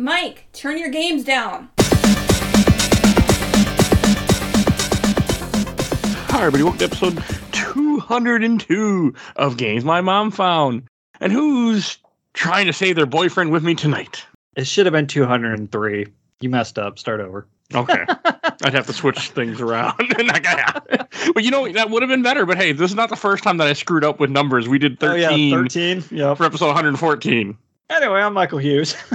Mike, turn your games down. Hi, everybody. Welcome to episode 202 of Games My Mom Found. And who's trying to save their boyfriend with me tonight? It should have been 203. You messed up. Start over. Okay. I'd have to switch things around. Not gonna but you know, that would have been better. But hey, this is not the first time that I screwed up with numbers. We did 13 Oh, yeah, 13. Yep. for episode 114. Anyway, I'm Michael Hughes.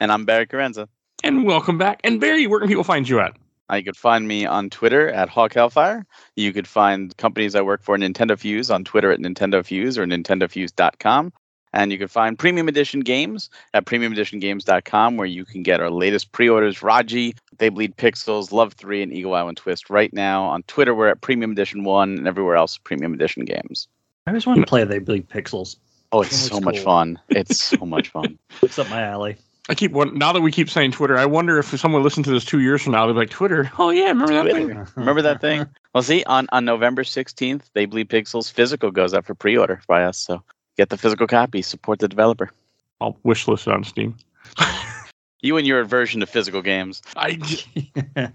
And I'm Barry Carenza. And welcome back. And Barry, where can people find you at? Uh, you could find me on Twitter at Hawk Hellfire. You could find companies I work for, Nintendo Fuse, on Twitter at Nintendo Fuse or NintendoFuse.com. And you can find Premium Edition games at PremiumEditionGames.com, where you can get our latest pre-orders: Raji, They Bleed Pixels, Love Three, and Eagle Island Twist. Right now on Twitter, we're at Premium Edition One, and everywhere else, Premium Edition games. I just want to play They Bleed Pixels. Oh, it's That so looks much cool. fun! It's so much fun. It's up my alley. I keep one now that we keep saying Twitter. I wonder if someone listened to this two years from now, they'll be like, Twitter. Oh yeah, remember that thing? Remember that thing? Well, see, on, on November 16th, They Bleed Pixels physical goes up for pre-order by us. So get the physical copy, support the developer. I'll wish list it on Steam. You and your aversion to physical games. I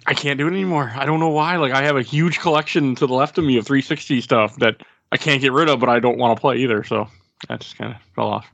I can't do it anymore. I don't know why. Like I have a huge collection to the left of me of 360 stuff that I can't get rid of, but I don't want to play either. So that just kind of fell off.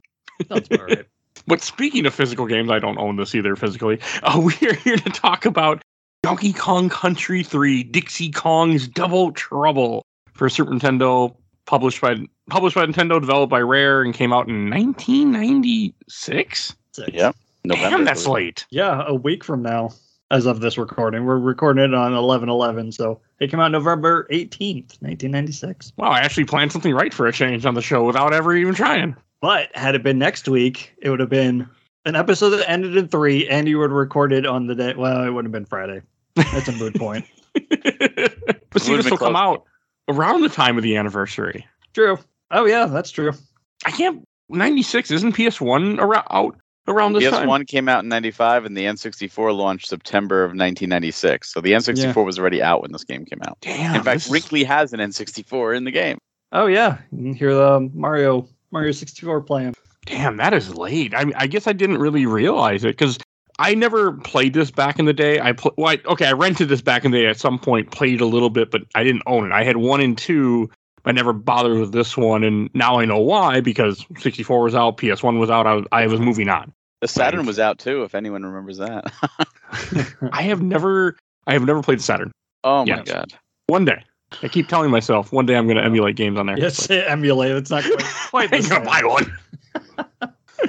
That's about right. But speaking of physical games, I don't own this either physically. Uh, we are here to talk about Donkey Kong Country 3, Dixie Kong's Double Trouble for Super Nintendo, published by published by Nintendo, developed by Rare, and came out in 1996. Yeah, November. Damn, that's late. Yeah, a week from now, as of this recording. We're recording it on 11 11. So it came out November 18th, 1996. Wow, I actually planned something right for a change on the show without ever even trying. But had it been next week, it would have been an episode that ended in three, and you would have recorded on the day. Well, it would have been Friday. That's a moot point. but see, this been will come out around the time of the anniversary. True. Oh, yeah, that's true. I can't. 96 isn't PS1 around, out around this time? PS1 came out in 95 and the N64 launched September of 1996. So the N64 was already out when this game came out. Damn. in fact, this is- has an N64 in the game. Oh, yeah. You can hear the Mario Mario 64 playing. Damn, that is late. I mean, I guess I didn't really realize it because I never played this back in the day. I pl- well, I, okay, I rented this back in the day at some point, played a little bit, but I didn't own it. I had one and two. I never bothered with this one, and now I know why because 64 was out, PS1 was out. I was, I was moving on. The Saturn Right. was out too, if anyone remembers that. I have never, I have never played the Saturn. oh my Yes. god. One day, I keep telling myself one day I'm going to emulate games on there. yes, emulate. It's not quite, quite I'm gonna buy one.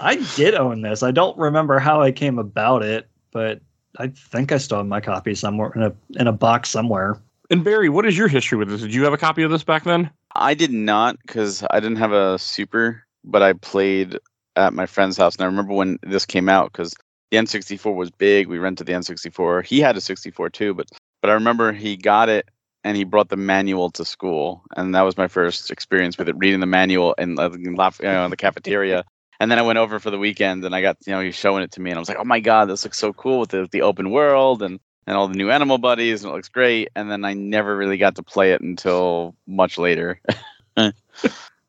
I did own this. I don't remember how I came about it, but I think I still have my copy somewhere in a in a box somewhere. And Barry, what is your history with this? Did you have a copy of this back then? I did not because I didn't have a Super, but I played at my friend's house. And I remember when this came out because the N64 was big. We rented the N64. He had a 64 too, but but I remember he got it and he brought the manual to school, and that was my first experience with it. Reading the manual in, uh, in laf- you know, in the cafeteria. And then I went over for the weekend, and I got you know he's showing it to me, and I was like, oh my god, this looks so cool with the the open world and and all the new animal buddies, and it looks great. And then I never really got to play it until much later.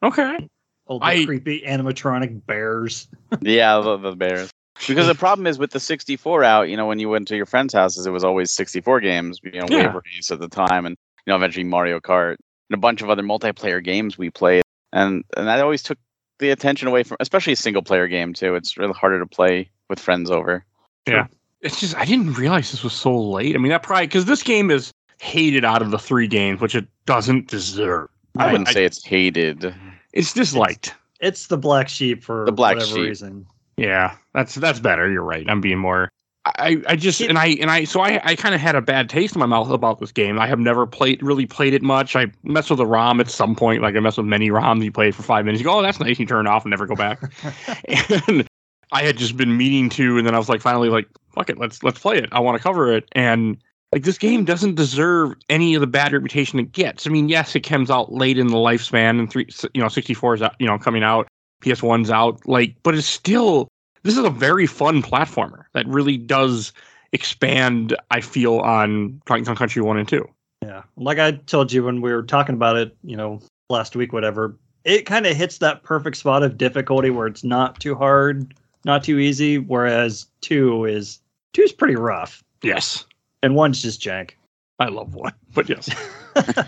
Okay. All the I- creepy animatronic bears. yeah, the, the Bears. Because the problem is with the 64 out, you know, when you went to your friends' houses, it was always 64 games, you know, Yeah. Wave Race at the time, and you know, eventually Mario Kart and a bunch of other multiplayer games we played, and and that always took the attention away from, especially a single player game too. It's really harder to play with friends over. Yeah, it's just I didn't realize this was so late. I mean, that probably because this game is hated out of the three games, which it doesn't deserve. I wouldn't I- say it's hated. It's disliked. It's the black sheep for The black whatever sheep. reason. Yeah, that's that's better. You're right. I'm being more. I, I just and I and I so I, I kind of had a bad taste in my mouth about this game. I have never played really played it much. I messed with the ROM at some point, like I messed with many ROMs. You play it for five minutes, you go, oh, that's nice. You turn it off and never go back. and I had just been meaning to, and then I was like, finally, like, fuck it, let's let's play it. I want to cover it, and like this game doesn't deserve any of the bad reputation it gets. I mean, yes, it comes out late in the lifespan, and three, you know, 64 is out, you know coming out, PS1's out, like, but it's still this is a very fun platformer that really does expand. I feel on Donkey Kong Country one and two. Yeah. Like I told you when we were talking about it, you know, last week, whatever, it kind of hits that perfect spot of difficulty where it's not too hard, not too easy, whereas two is two is pretty rough, Yes, and one's just jank. I love one, but yes,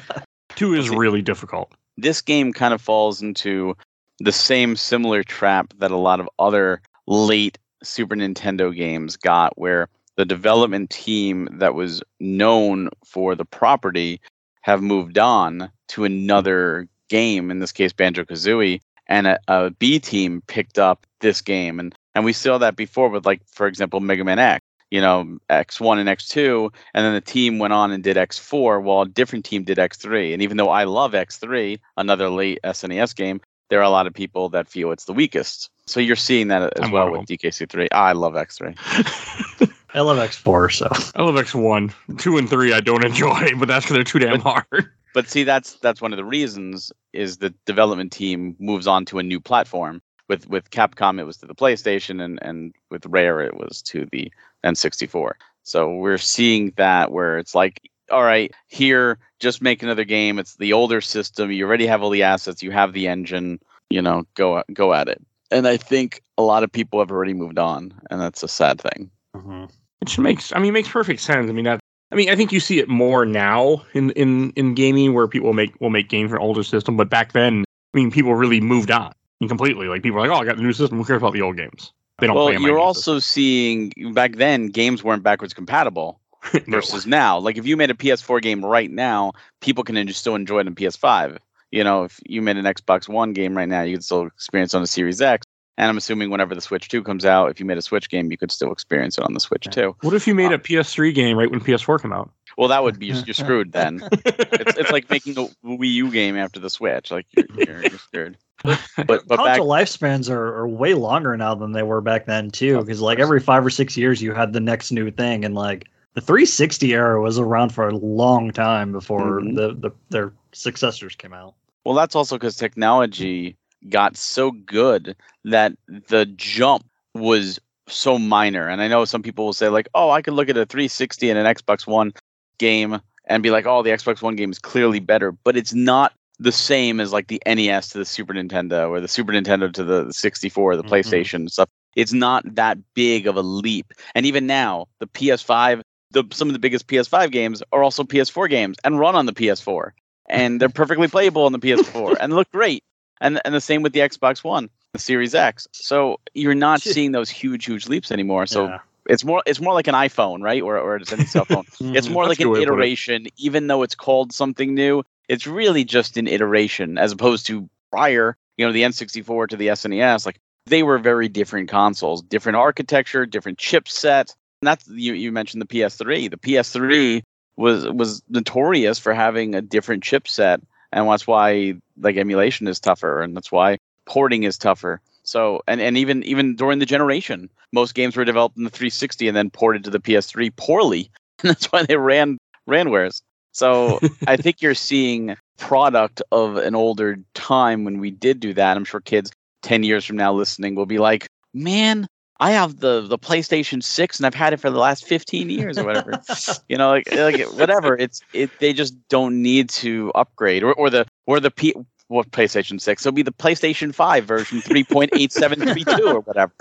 two is really difficult. this game kind of falls into the same similar trap that a lot of other late Super Nintendo games got, where the development team that was known for the property have moved on to another game, in this case Banjo Kazooie, and a, a B team picked up this game. And and we saw that before with like, for example, Mega Man X. You know, X1 and X2, and then the team went on and did X4, while a different team did X3. And even though I love X3, another late SNES game, there are a lot of people that feel it's the weakest. So you're seeing that as I'm well with DKC3. I love X3. I love X4, so I love X one, two, and three. I don't enjoy, but that's because they're too damn hard. But see, that's that's one of the reasons is the development team moves on to a new platform. With with Capcom, it was to the PlayStation, and and with Rare, it was to the N64. So we're seeing that where it's like, all right, here, just make another game. It's the older system. You already have all the assets. You have the engine. You know, go go at it. And I think a lot of people have already moved on, and that's a sad thing. Mm-hmm. Which makes, I mean, makes perfect sense. I mean, that, I mean, I think you see it more now in in in gaming where people make will make games for an older system, but back then, I mean, people really moved on completely. Like people are like, oh, I got the new system. Who cares about the old games? They don't Well, play you're new also seeing back then games weren't backwards compatible. system. No. versus now. Like if you made a PS4 game right now, people can en- still enjoy it on PS5. You know, if you made an Xbox One game right now, you could still experience it on a Series X. And I'm assuming whenever the Switch 2 comes out, if you made a Switch game, you could still experience it on the Switch Yeah. too. What if you made uh, a PS3 game right when PS4 came out? Well, that would be you're screwed then. It's, it's like making a Wii U game after the Switch. Like you're, you're, you're screwed. But but back console lifespans are, are way longer now than they were back then too. Because like every five or six years, you had the next new thing, and like the 360 era was around for a long time before Mhm. the, the their successors came out. Well, that's also because technology got so good that the jump was so minor. And I know some people will say, like, oh, I could look at a 360 and an Xbox One game and be like, oh, the Xbox One game is clearly better, but it's not the same as like the NES to the Super Nintendo or the Super Nintendo to the 64 or the Mhm. PlayStation stuff. It's not that big of a leap. And even now, the PS5, the some of the biggest PS5 games are also PS4 games and run on the PS4 and they're perfectly playable on the PS4 and look great. And and the same with the Xbox One, the Series X. So you're not Shit. seeing those huge, huge leaps anymore. So Yeah. it's more it's more like an iPhone, right? Or or it's any cell phone. it's Mhm. more That's like an iteration, even though it's called something new. It's really just an iteration, as opposed to prior, you know, the N64 to the SNES. Like they were very different consoles, different architecture, different chipset. And that's you you mentioned the PS3. The PS3 was was notorious for having a different chipset, and that's why like emulation is tougher, and that's why porting is tougher. So and and even even during the generation, most games were developed in the 360 and then ported to the PS3 poorly, and that's why they ran ran ranwares. So I think you're seeing product of an older time when we did do that. I'm sure kids 10 years from now listening will be like, "Man, I have the the PlayStation 6 and I've had it for the last 15 years or whatever." you know, like, like whatever. It's it they just don't need to upgrade or or the or the P what PlayStation 6. It'll be the PlayStation 5 version 3.8732 or whatever.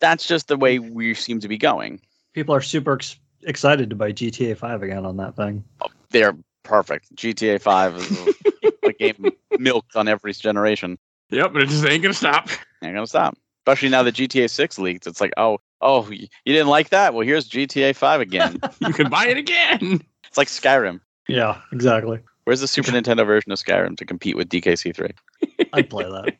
That's just the way we seem to be going. People are super ex- excited to buy GTA 5 again on that thing. Oh, they're perfect. GTA 5 is a, a game milked on every generation. Yep, but it just ain't gonna stop. Ain't gonna stop. Especially now that GTA 6 leaked. It's like, oh, oh, you didn't like that? Well, here's GTA 5 again. You can buy it again. it's like Skyrim. Yeah, exactly. Where's the Super Nintendo version of Skyrim to compete with DKC3? I'd play that.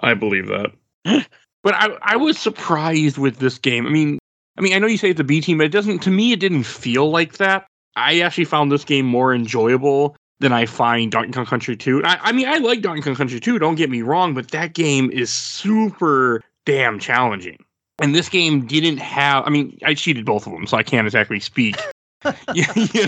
I believe that. but I, I was surprised with this game. I mean, I mean, I know you say it's a B team, but it doesn't. To me, it didn't feel like that. I actually found this game more enjoyable than I find Donkey Kong Country 2. I, I mean, I like Donkey Kong Country 2. Don't get me wrong, but that game is super damn challenging. And this game didn't have. I mean, I cheated both of them, so I can't exactly speak. you,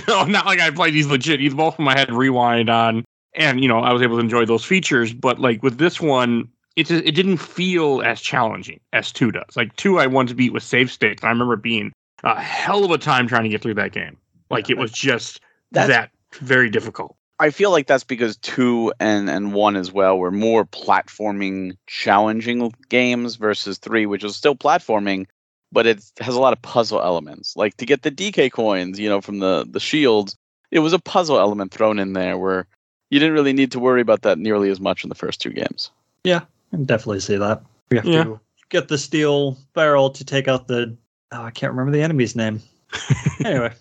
know, not like I played these legit. These both of them I had to rewind on, and you know, I was able to enjoy those features. But like with this one, it it didn't feel as challenging as two does. Like two, I once beat with save states. I remember being a hell of a time trying to get through that game. Like Yeah, it was just that's- that very difficult. I feel like that's because two and and one as well were more platforming, challenging games versus three, which was still platforming, but it has a lot of puzzle elements. Like to get the DK coins, you know, from the the shields, it was a puzzle element thrown in there where you didn't really need to worry about that nearly as much in the first two games. Yeah, I can definitely see that. We have Yeah. to get the steel barrel to take out the. Oh, I can't remember the enemy's name. anyway,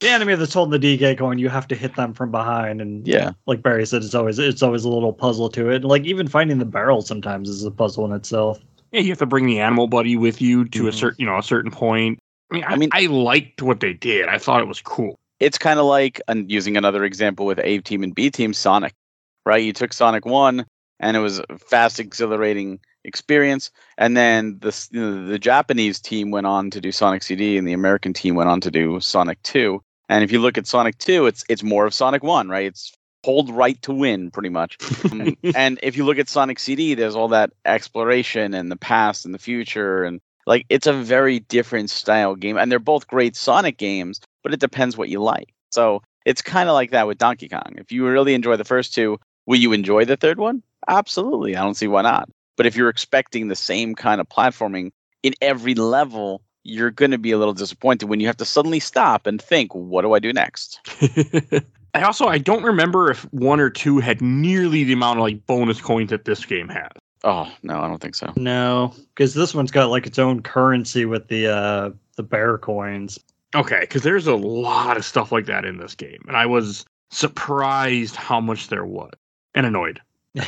the enemy that's holding the DK coin, you have to hit them from behind, and Yeah. like Barry said, it's always it's always a little puzzle to it. And Like even finding the barrel sometimes is a puzzle in itself. Yeah, you have to bring the animal buddy with you to a Mhm. certain, you know, a certain point. I mean, I, I mean- I liked what they did. I thought it was cool. It's kind of like and using another example with A team and B team Sonic, right? You took Sonic 1 and it was fast exhilarating experience and then the you know, the Japanese team went on to do Sonic CD and the American team went on to do Sonic 2. And if you look at Sonic 2, it's it's more of Sonic 1, right? It's hold right to win pretty much. Um, and if you look at Sonic CD, there's all that exploration and the past and the future and like it's a very different style game and they're both great Sonic games, but it depends what you like. So it's kind of like that with Donkey Kong. If you really enjoy the first two, will you enjoy the third one? Absolutely. I don't see why not. But if you're expecting the same kind of platforming in every level, you're going to be a little disappointed when you have to suddenly stop and think, what do I do next? I also I don't remember if one or two had nearly the amount of like bonus coins that this game has. Oh, no, I don't think so. No, because this one's got like its own currency with the uh the bear coins. Okay, because there's a lot of stuff like that in this game, and I was surprised how much there was, and annoyed.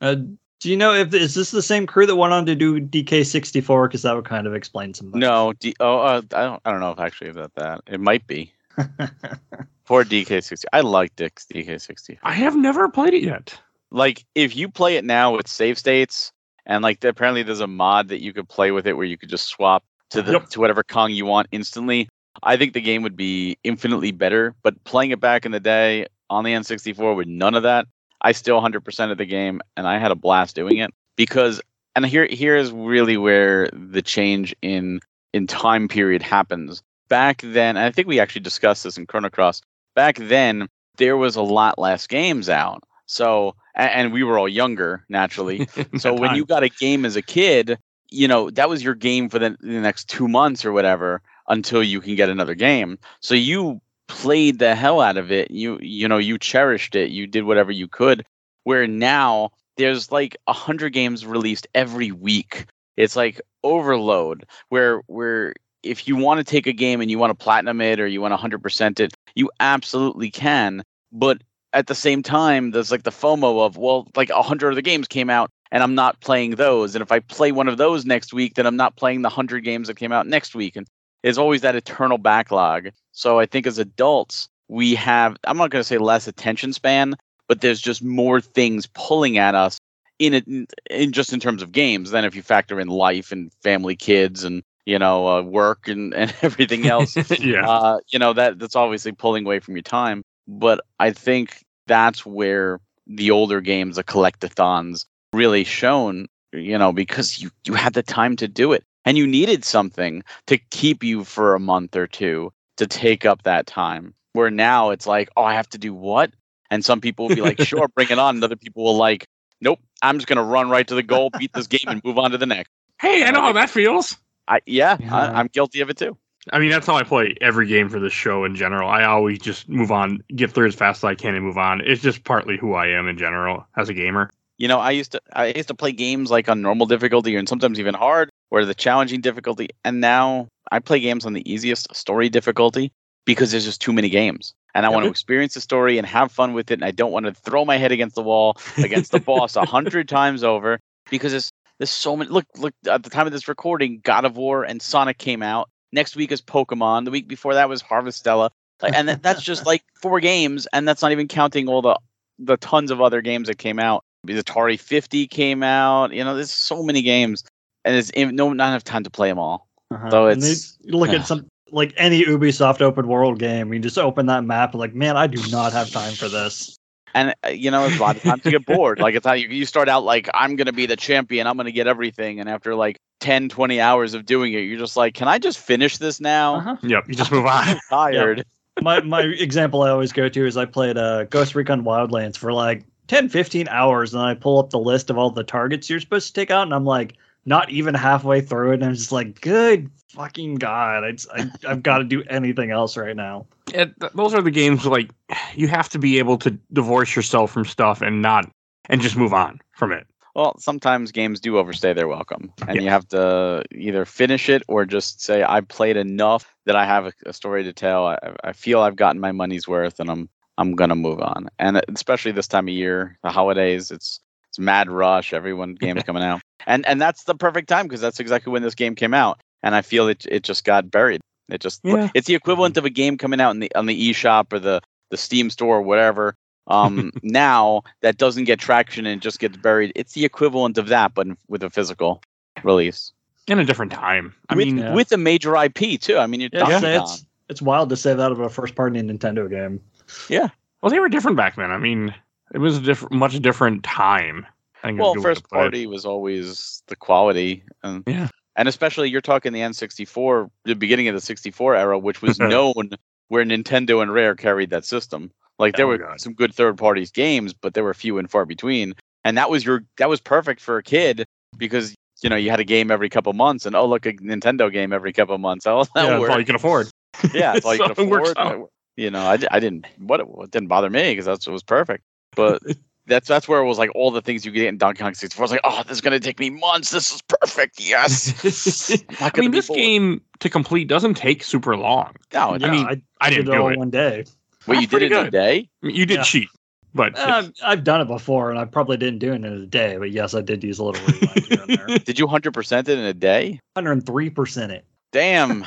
uh, do you know if is this the same crew that went on to do DK64? Because that would kind of explain some. No, D- oh, uh, I don't. I don't know if actually about that. It might be for DK60. I like Dick's DK60. I have never played it yet. Like if you play it now with save states, and like apparently there's a mod that you could play with it where you could just swap to the Yep. to whatever Kong you want instantly. I think the game would be infinitely better. But playing it back in the day on the N64 with none of that, I still 100% of the game, and I had a blast doing it because. And here here is really where the change in in time period happens. Back then, and I think we actually discussed this in Chrono Cross. Back then, there was a lot less games out. So, a- and we were all younger, naturally. So when you got a game as a kid, you know that was your game for the, the next two months or whatever until you can get another game. So you played the hell out of it. You you know you cherished it. You did whatever you could. Where now there's like a hundred games released every week. It's like overload. Where where if you want to take a game and you want to platinum it or you want to 100% it, you absolutely can. But at the same time, there's like the FOMO of, well, like a hundred other games came out and I'm not playing those. And if I play one of those next week, then I'm not playing the hundred games that came out next week. And there's always that eternal backlog. So I think as adults, we have, I'm not going to say less attention span, but there's just more things pulling at us in it, in just in terms of games than if you factor in life and family, kids, and you know, uh, work and, and everything else yeah. uh, you know that that's obviously pulling away from your time. But I think that's where the older games, the collectathons, really shone. You know, because you you had the time to do it, and you needed something to keep you for a month or two to take up that time. Where now it's like, oh, I have to do what? And some people will be like, sure, bring it on. And other people will like, nope, I'm just gonna run right to the goal, beat this game, and move on to the next. hey, I know how that feels. I yeah, Yeah. I, I'm guilty of it too. I mean, that's how I play every game for this show in general. I always just move on, get through as fast as I can, and move on. It's just partly who I am in general as a gamer. You know, I used to I used to play games like on normal difficulty and sometimes even hard or the challenging difficulty, and now I play games on the easiest story difficulty because there's just too many games. And I want to experience the story and have fun with it. And I don't want to throw my head against the wall against the boss a hundred times over because there's there's so many. Look, look. At the time of this recording, God of War and Sonic came out. Next week is Pokemon. The week before that was Harvestella. Like, and that, that's just like four games, and that's not even counting all the the tons of other games that came out. The Atari 50 came out. You know, there's so many games, and it's in- no not enough time to play them all. Uh-huh. So And they- it's- look yeah. at some like any Ubisoft open world game. You just open that map and like, man, I do not have time for this. And uh, you know, it's a lot of times you get bored. Like it's how you, you start out like I'm gonna be the champion. I'm gonna get everything, and after like 10, 20 hours of doing it, you're just like, can I just finish this now? Uh-huh. Yep, you just move on. I'm tired. my my example I always go to is I played uh, Ghost Recon Wildlands for like 10, 15 hours, and I pull up the list of all the targets you're supposed to take out, and I'm like not even halfway through it, and I'm just like, good fucking god, it's, I I've got to do anything else right now. It, those are the games like you have to be able to divorce yourself from stuff and not and just move on from it. Well, sometimes games do overstay their welcome, and you have to either finish it or just say, "I played enough that I have a, a story to tell. I, I feel I've gotten my money's worth, and I'm I'm gonna move on." And especially this time of year, the holidays, it's it's mad rush. Everyone games coming out, and and that's the perfect time because that's exactly when this game came out. And I feel it it just got buried. It just Yeah. it's the equivalent of a game coming out in the on the eShop or the the Steam store or whatever. Um, now that doesn't get traction and just gets buried. It's the equivalent of that, but with a physical release In a different time. I with, mean, Yeah. with a major IP too. I mean, you're Yeah, Donkey it's, Kong. it's it's wild to say that of a first party Nintendo game. Yeah. Well, they were different back then. I mean, it was a different, much different time. Well, first party was always the quality, and Yeah. and especially you're talking the N64, the beginning of the 64 era, which was known where Nintendo and Rare carried that system. Like there Oh, were God. some good third parties games, but they were few and far between. And that was your that was perfect for a kid because you know you had a game every couple months, and oh look, a Nintendo game every couple months. Oh, that Yeah, all you can afford. Yeah, that's all you So can afford. You know, I, I didn't what it, it didn't bother me because that's it was perfect. But that's that's where it was like all the things you get in Donkey Kong 64. I was like, oh, this is gonna take me months. This is perfect. Yes. I'm not I gonna mean, this bored. game to complete doesn't take super long. No, I no. mean, I, I did didn't it do all it. one day. wait, you did it pretty in a day? I mean, you did Yeah. cheat, but Uh, I've done it before, and I probably didn't do it in a day. But yes, I did use a little rewind here and there. Did you 100% it in a day? 103 percent it. Damn.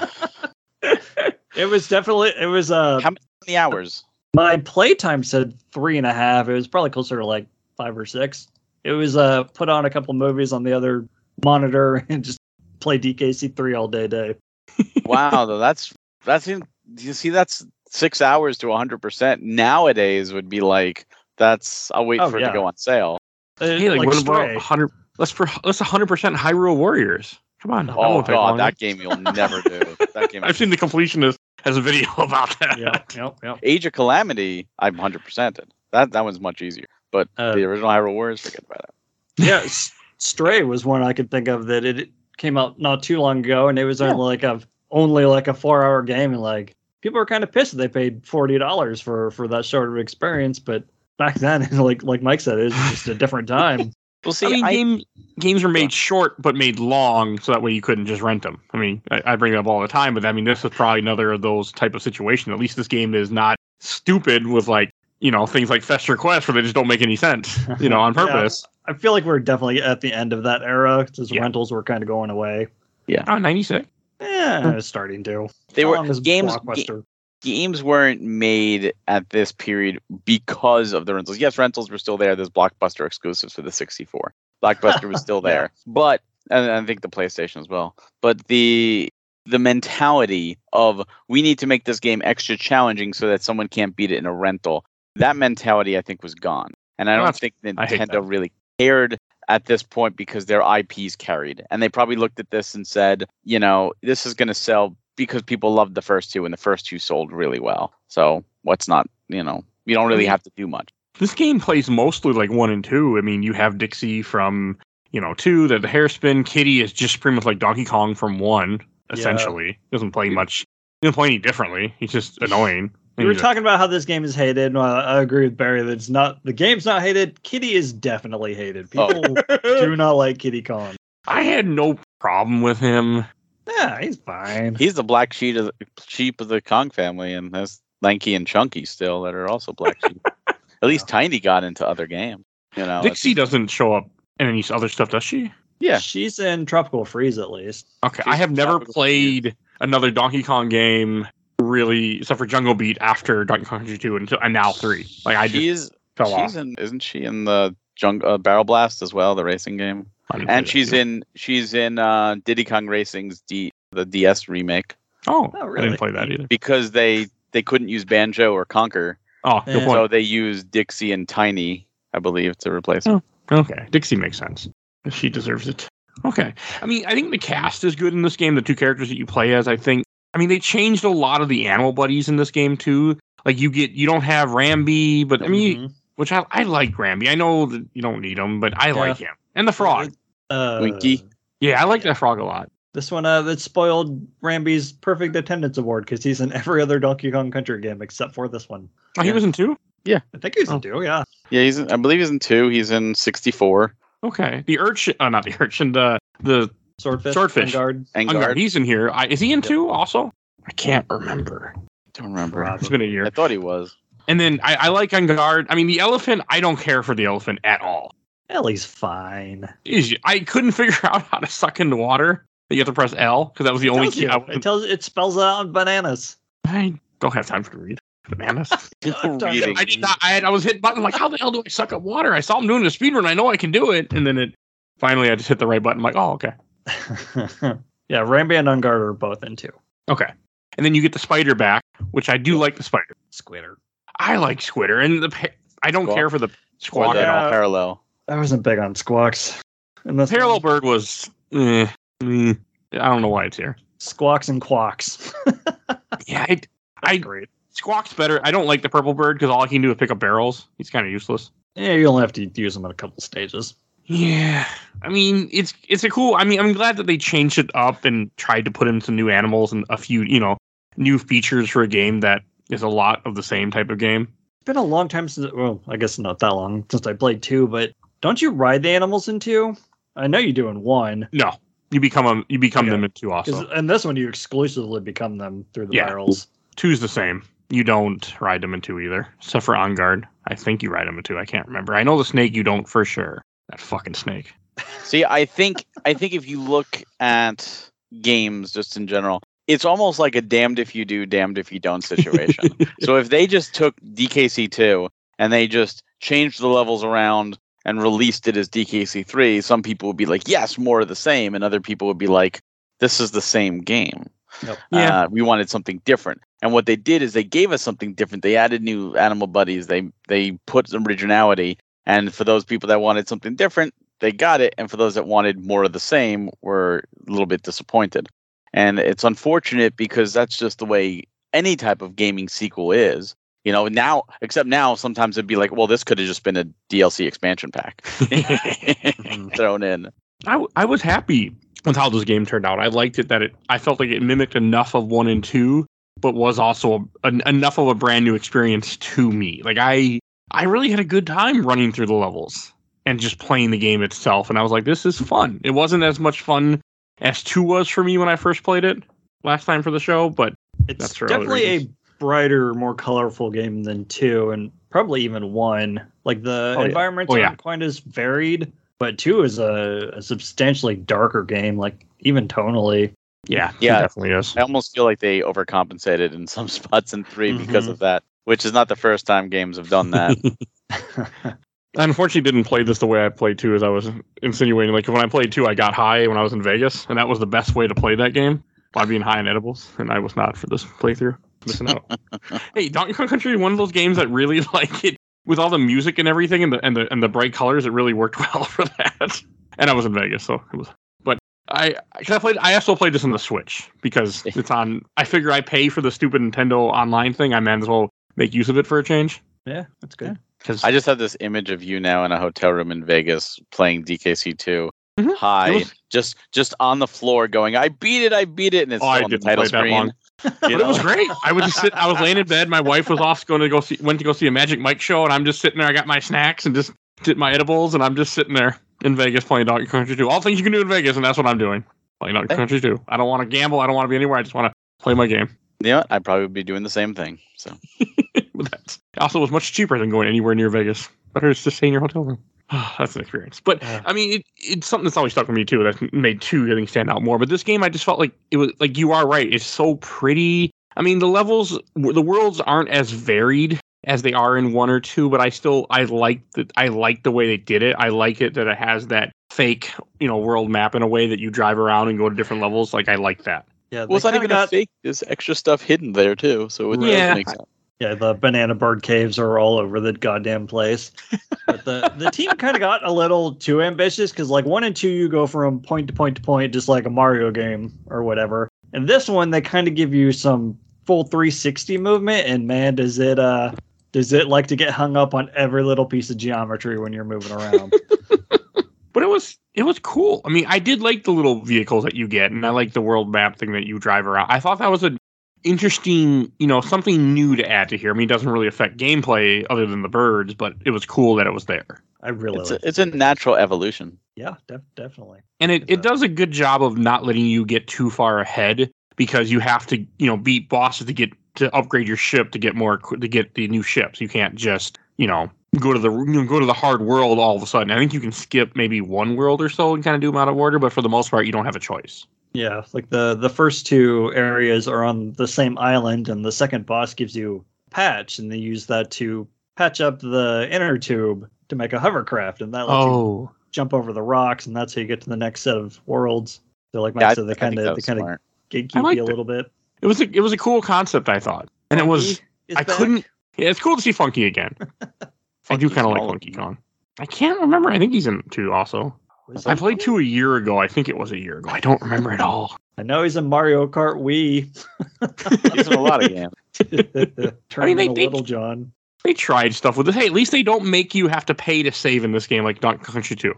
It was definitely it was uh How many hours? My playtime said three and a half. It was probably closer to like five or six. It was uh put on a couple movies on the other monitor and just play DKC three all day day. Wow, though that's that's in, you see that's six hours to 100%. Nowadays would be like that's I'll wait Oh, for it to go on sale. Uh, hey, like, like what about hundred? Let's for let's hundred percent Hyrule Warriors. Come on, that Oh won't take god, that game you'll never do. That game. I've seen the completionist has a video about that. Yep, yep, yep. Age of Calamity, I'm 100%ed. That that one's much easier. But Uh, the original Hyrule Warriors, forget about it. yeah, S- Stray was one I could think of that it came out not too long ago, and it was Yeah. only like a only like a four hour game, and like people were kind of pissed that they paid forty dollars for for that sort of experience. But back then, like like Mike said, it was just a different time. Well, see, I mean, I, game, games were made short but made long, so that way you couldn't just rent them. I mean, I, I bring it up all the time, but I mean, this is probably another of those type of situation. At least this game is not stupid with like you know things like Fester Quest where they just don't make any sense, you know, on Yeah. purpose. I feel like we're definitely at the end of that era because Yeah. rentals were kind of going away. Yeah, oh, 96. Yeah, it's starting to. they How were long is games. ga- Blockbuster? Games weren't made at this period because of the rentals. Yes, rentals were still there. There's blockbuster exclusives for the 64. Blockbuster was still Yeah. there, but and I think the PlayStation as well. But the the mentality of we need to make this game extra challenging so that someone can't beat it in a rental. That mentality, I think, was gone, and I don't that's- think Nintendo really cared at this point because their IPs carried, and they probably looked at this and said, you know, this is going to sell because people loved the first two, and the first two sold really well. So what's not, you know, you don't really mm-hmm. have to do much. This game plays mostly like one and two. I mean, you have Dixie from you know two, the, the hairspin. Kiddy is just pretty much like Donkey Kong from one, essentially. Doesn't play much. He doesn't play any differently. He's just annoying. We were talking about how this game is hated. and I I agree with Barry that it's not. The game's not hated. Kiddy is definitely hated. Oh. People do not like Kiddy Kong. I had no problem with him. Yeah, he's fine. He's the black sheep of the, sheep of the Kong family, and there's Lanky and Chunky still that are also black sheep. At least Tiny got into other games. You know, Dixie doesn't show up in any other stuff, does she? Yeah, She's in Tropical Freeze at least. Okay, She's I have never tropical played another Donkey Kong game really, except for Jungle Beat after Donkey Kong Country 2 until and now 3. Like I just she's fell she's off. in, isn't she in the Jung, uh, Barrel Blast as well, the racing game? I didn't And she's in she's in uh, Diddy Kong Racing's D the DS remake Oh, Oh, I didn't play that either. because they they couldn't use Banjo or Conker, Oh, good point. so they used Dixie and Tiny, I believe, to replace them. Okay, Dixie makes sense. She deserves it. Okay, I mean, I think the cast is good in this game. The two characters that you play as, I think I mean, they changed a lot of the animal buddies in this game too. Like you get, you don't have Rambi, but I mean, Mhm. which I, I like Rambi. I know that you don't need him, but I like him and the frog. Uh, Winky. Yeah, I like that frog a lot. This one uh, that spoiled Rambi's perfect attendance award because he's in every other Donkey Kong Country game except for this one. Oh, he was in two. Yeah, I think he's Oh. in two. Yeah. Yeah, he's. In, I believe he's in two. He's in sixty-four. Okay, the urchin. Uh, not the urchin. The the Swordfish. Swordfish. Guard. And Enguarde. He's in here. I, is he in Yep. two also? I can't remember. I Don't remember. It's been a year. I thought he was. And then I, I like Enguarde. I mean, the elephant. I don't care for the elephant at all. Ellie's fine. I couldn't figure out how to suck in the water. You have to press L because that was the It only tells key. you. I, It tells it spells out bananas. I don't have time to read bananas. God, I did not. I had. I was hitting button like, how the hell do I suck up water? I saw him doing the speed run. I know I can do it. And then it finally, I just hit the right button. I'm like, oh, okay, yeah, Rambi and Enguarde are both in two. okay. And then you get the spider back, which I do like the spider. Squitter. I like Squitter, and the I don't Squawk. care for the Or squawk the at all. Parallel. I wasn't big on squawks. And this Parallel bird was. Eh, mm, I don't know why it's here. squawks and quacks. Yeah, I, I Great. squawk's better. I don't like the purple bird because all he can do is pick up barrels. He's kind of useless. Yeah, you only have to use him in a couple stages. Yeah, I mean it's it's a cool. I mean I'm glad that they changed it up and tried to put in some new animals and a few you know new features for a game that is a lot of the same type of game. It's been a long time since, well, I guess not that long since I played two, but don't you ride the animals in two? I know you do in one. No, you become a you become Okay. them in two 'cause also. And this one, you exclusively become them through the Yeah. barrels. Two's the same. You don't ride them in two either, except for Enguarde. I think you ride them in two. I can't remember. I know the snake you don't for sure. That fucking snake. See, I think I think if you look at games just in general, it's almost like a damned if you do, damned if you don't situation. so if they just took DKC two and they just changed the levels around and released it as DKC three, some people would be like, yes, more of the same, and other people would be like, this is the same game. Nope. Yeah. Uh, we wanted something different. And what they did is they gave us something different. They added new animal buddies. They they put some originality. And for those people that wanted something different, they got it. And for those that wanted more of the same, were a little bit disappointed. And it's unfortunate because that's just the way any type of gaming sequel is. You know, now except now sometimes it'd be like, well, this could have just been a DLC expansion pack thrown in. I, I was happy with how this game turned out. I liked it that it. I felt like it mimicked enough of one and two, but was also a, an, enough of a brand new experience to me. Like I, I really had a good time running through the levels and just playing the game itself. And I was like, this is fun. It wasn't as much fun as two was for me when I first played it last time for the show, but It's That's for definitely a reasons. Brighter, more colorful game than two, and probably even one. Like the Oh, yeah. environments Oh, aren't quite as varied, but two is a, a substantially darker game, like even tonally. yeah, Yeah. definitely is. I almost feel like they overcompensated in some spots in 3 because Mhm. of that, which is not the first time games have done that. I unfortunately didn't play this the way I played two, as I was insinuating. Like when I played two, I got high when I was in Vegas, and that was the best way to play that game by being high in edibles, and I was not for this playthrough. Missing out. hey, Donkey Kong Country, one of those games that really like it with all the music and everything, and the and the and the bright colors. It really worked well for that. And I was in Vegas, so it was. But I, cause I played. I also played this on the Switch because it's on. I figure I pay for the stupid Nintendo online thing. I might as well make use of it for a change. yeah, that's good. Because I just have this image of you now in a hotel room in Vegas playing DKC2 Mhm. high, was- just just on the floor going, I beat it, I beat it, and it's Oh, still on the didn't title play that screen. But it was great. I was just sit, I was laying in bed. My wife was off going to go see went to go see a Magic Mike show, and I'm just sitting there. I got my snacks and just did my edibles, and I'm just sitting there in Vegas playing Donkey Country 2. All things you can do in Vegas, and that's what I'm doing. Playing Donkey Kong Country 2. I don't want to gamble. I don't want to be anywhere. I just want to play my game. You know what? I'd probably be doing the same thing. So But that's also was much cheaper than going anywhere near Vegas. Better to just stay in your hotel room. that's an experience. But Yeah. I mean, it, it's something that's always stuck with me too. That made two I think stand out more. But this game, I just felt like it was like you are right. It's so pretty. I mean, the levels, the worlds aren't as varied as they are in one or two, but I still I like that. I like the way they did it. I like it that it has that fake, you know, world map in a way that you drive around and go to different levels. Like I like that. Yeah, well, it's not kinda even a got, fake. There's extra stuff hidden there too, so it Yeah. does make sense. Yeah, the banana bird caves are all over the goddamn place. But the the team kind of got a little too ambitious because like one and two, you go from point to point to point, just like a Mario game or whatever. And this one, they kind of give you some full 360 movement, and man, does it uh does it like to get hung up on every little piece of geometry when you're moving around? but it was it was cool. I mean, I did like the little vehicles that you get, and I like the world map thing that you drive around. I thought that was a interesting, you know, something new to add to here. I mean, it doesn't really affect gameplay other than the birds, but it was cool that it was there. I really It's like a, it's a natural evolution. Yeah, def- definitely. And it, it a- does a good job of not letting you get too far ahead because you have to, you know, beat bosses to get to upgrade your ship to get more to get the new ships. You can't just, you know, go to the you know, go to the hard world all of a sudden. I think you can skip maybe one world or so and kind of do them out of order, but for the most part, you don't have a choice. Yeah, like the the first two areas are on the same island, and the second boss gives you patch, and they use that to patch up the inner tube to make a hovercraft, and that lets you Oh, jump over the rocks, and that's how you get to the next set of worlds. So like Mike Yeah, I, said, they kind of they kind of smart. gatekeep you a it. little bit. it was a, it was a cool concept, I thought, and it was I back. couldn't. Yeah, it's cool to see Funky again. I do kind of like Funky them. Kong. I can't remember. I think he's in two also. Was I played two a year ago. I think it was a year ago. I don't remember at all. I know he's in Mario Kart Wii. He's in a lot of games. Turn I mean, they- Little John. They tried stuff with this. Hey, at least they don't make you have to pay to save in this game like Donkey Country 2.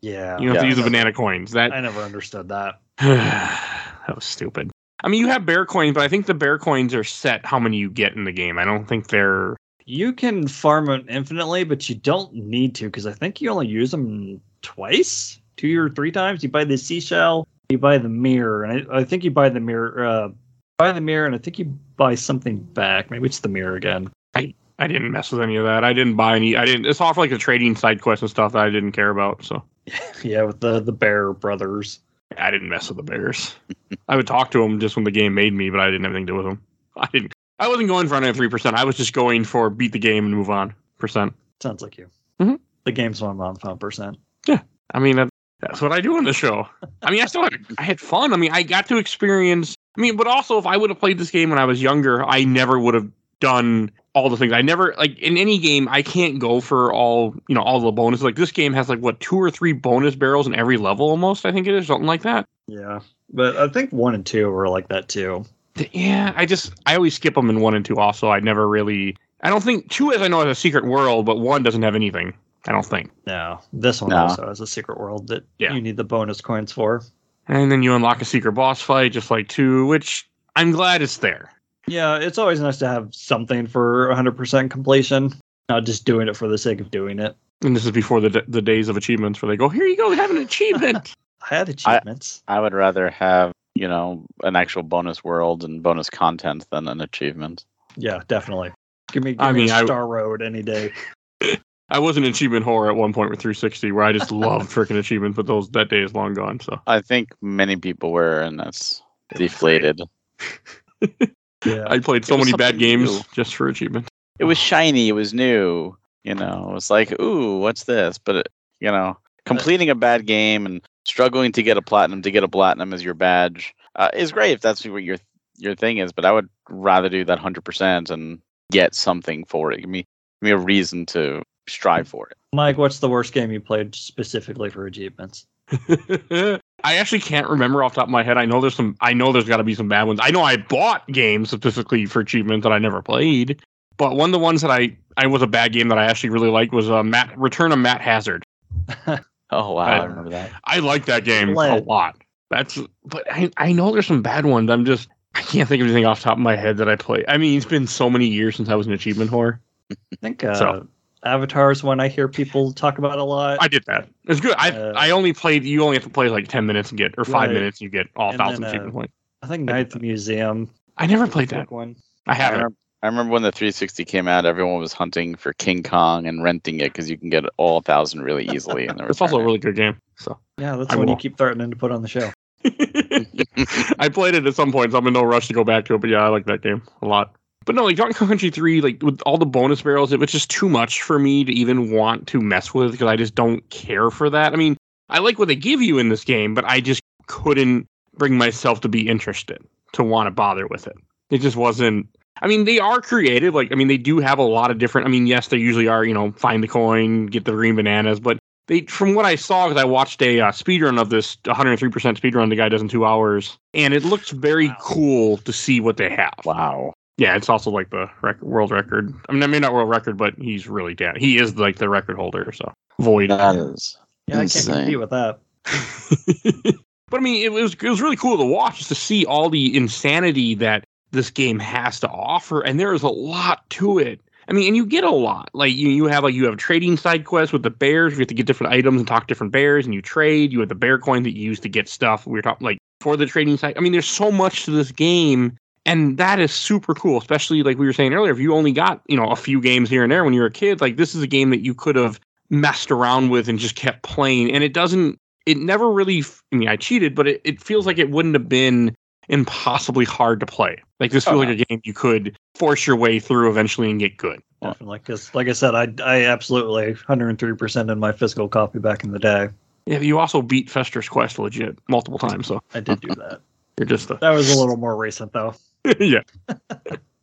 Yeah, You have to use the banana coins. That I never understood that. that was stupid. I mean, you have bear coins, but I think the bear coins are set how many you get in the game. I don't think they're. You can farm it infinitely, but you don't need to because I think you only use them twice, two or three times. You buy the seashell, you buy the mirror, and I, I think you buy the mirror. Uh, buy the mirror, and I think you buy something back. Maybe it's the mirror again. I I didn't mess with any of that. I didn't buy any. I didn't. It's all for like the trading side quests and stuff that I didn't care about. So Yeah, with the the bear brothers. I didn't mess with the bears. I would talk to them just when the game made me, but I didn't have anything to do with them. I didn't. I wasn't going for any three percent. I was just going for beat the game and move on. Percent. Sounds like you. Mhm. The game's my mom found percent. I mean, that, that's what I do on the show. I mean, I still had, I had fun. I mean, I got to experience. I mean, but also, if I would have played this game when I was younger, I never would have done all the things. I never like in any game. I can't go for all you know all the bonuses. Like this game has like what two or three bonus barrels in every level almost. I think it is something like that. Yeah, but I think one and two were like that too. Yeah, I just I always skip them in one and two. Also, I never really. I don't think two, as I know, has a secret world, but one doesn't have anything. I don't think. No, this one No. also has a secret world that Yeah. you need the bonus coins for. And then you unlock a secret boss fight, just like two, which I'm glad it's there. Yeah, it's always nice to have something for 100% completion, not just doing it for the sake of doing it. And this is before the the days of achievements where they go, here you go, have an achievement. I had achievements. I would rather have you know an actual bonus world and bonus content than an achievement. yeah, definitely. Give me, give I me mean, a I- Star Road any day. I was an achievement whore at one point with 360 where I just loved freaking achievements, but those that day is long gone. So I think many people were, and that's deflated. Yeah. I played so many bad games new. just for achievement. It was shiny. It was new. You know, it was like, ooh, what's this? But it, you know, completing a bad game and struggling to get a platinum to get a platinum as your badge uh, is great if that's what your your thing is. But I would rather do that hundred percent and get something for it. Give me give me a reason to strive for it. Mike, what's the worst game you played specifically for achievements? I actually can't remember off the top of my head. I know there's some. I know there's got to be some bad ones. I know I bought games specifically for achievements that I never played. But one of the ones that I I was a bad game that I actually really liked was uh, Matt Return of Matt Hazard. Oh wow, I- I remember that. I like that game Lead. a lot. That's but I I know there's some bad ones. I'm just I can't think of anything off the top of my head that I play. I mean, it's been so many years since I was an achievement whore. I think uh, So- Avatar is one I hear people talk about a lot. I did that. It's good. I Uh, I only played. You only have to play like ten minutes and get or five Right. minutes. And you get all And thousand then, uh, achievement points. I think Ninth Museum. I never played that. one. I I haven't. remember, I remember when the 360 came out, everyone was hunting for King Kong and renting it because you can get all thousand really easily. And It's also a really good game. So Yeah, that's I one you keep threatening to put on the show. I played it at some point, so I'm in no rush to go back to it. But yeah, I like that game a lot. But no, like Donkey Kong Country 3, like with all the bonus barrels, it was just too much for me to even want to mess with because I just don't care for that. I mean, I like what they give you in this game, but I just couldn't bring myself to be interested to want to bother with it. It just wasn't. I mean, they are creative. Like, I mean, they do have a lot of different. I mean, yes, they usually are. You know, find the coin, get the green bananas, but they from what I saw because I watched a uh, speedrun of this 103% speed run the guy does in two hours, and it looks very Wow. cool to see what they have. Wow. Yeah, it's also like the rec- world record. I mean, I mean not world record, but he's really down. He is like the record holder. So void. That is. Yeah, I can't Insane. compete with that. but I mean, it was it was really cool to watch just to see all the insanity that this game has to offer, and there is a lot to it. I mean, and you get a lot. Like you, you have like you have trading side quests with the bears. You have to get different items and talk to different bears, and you trade. You have the bear coin that you use to get stuff. We were talking like for the trading side. I mean, there's so much to this game, and that is super cool. Especially like we were saying earlier, if you only got you know a few games here and there when you were a kid, like this is a game that you could have messed around with and just kept playing, and it doesn't it never really i mean i cheated but it, it feels like it wouldn't have been impossibly hard to play like this feels Oh, like a game you could force your way through eventually and get good Definitely, because like I said, I I absolutely 103 percent in my physical copy back in the day. yeah you also beat fester's quest legit multiple times so I did do that. you're just That was a little more recent though. yeah.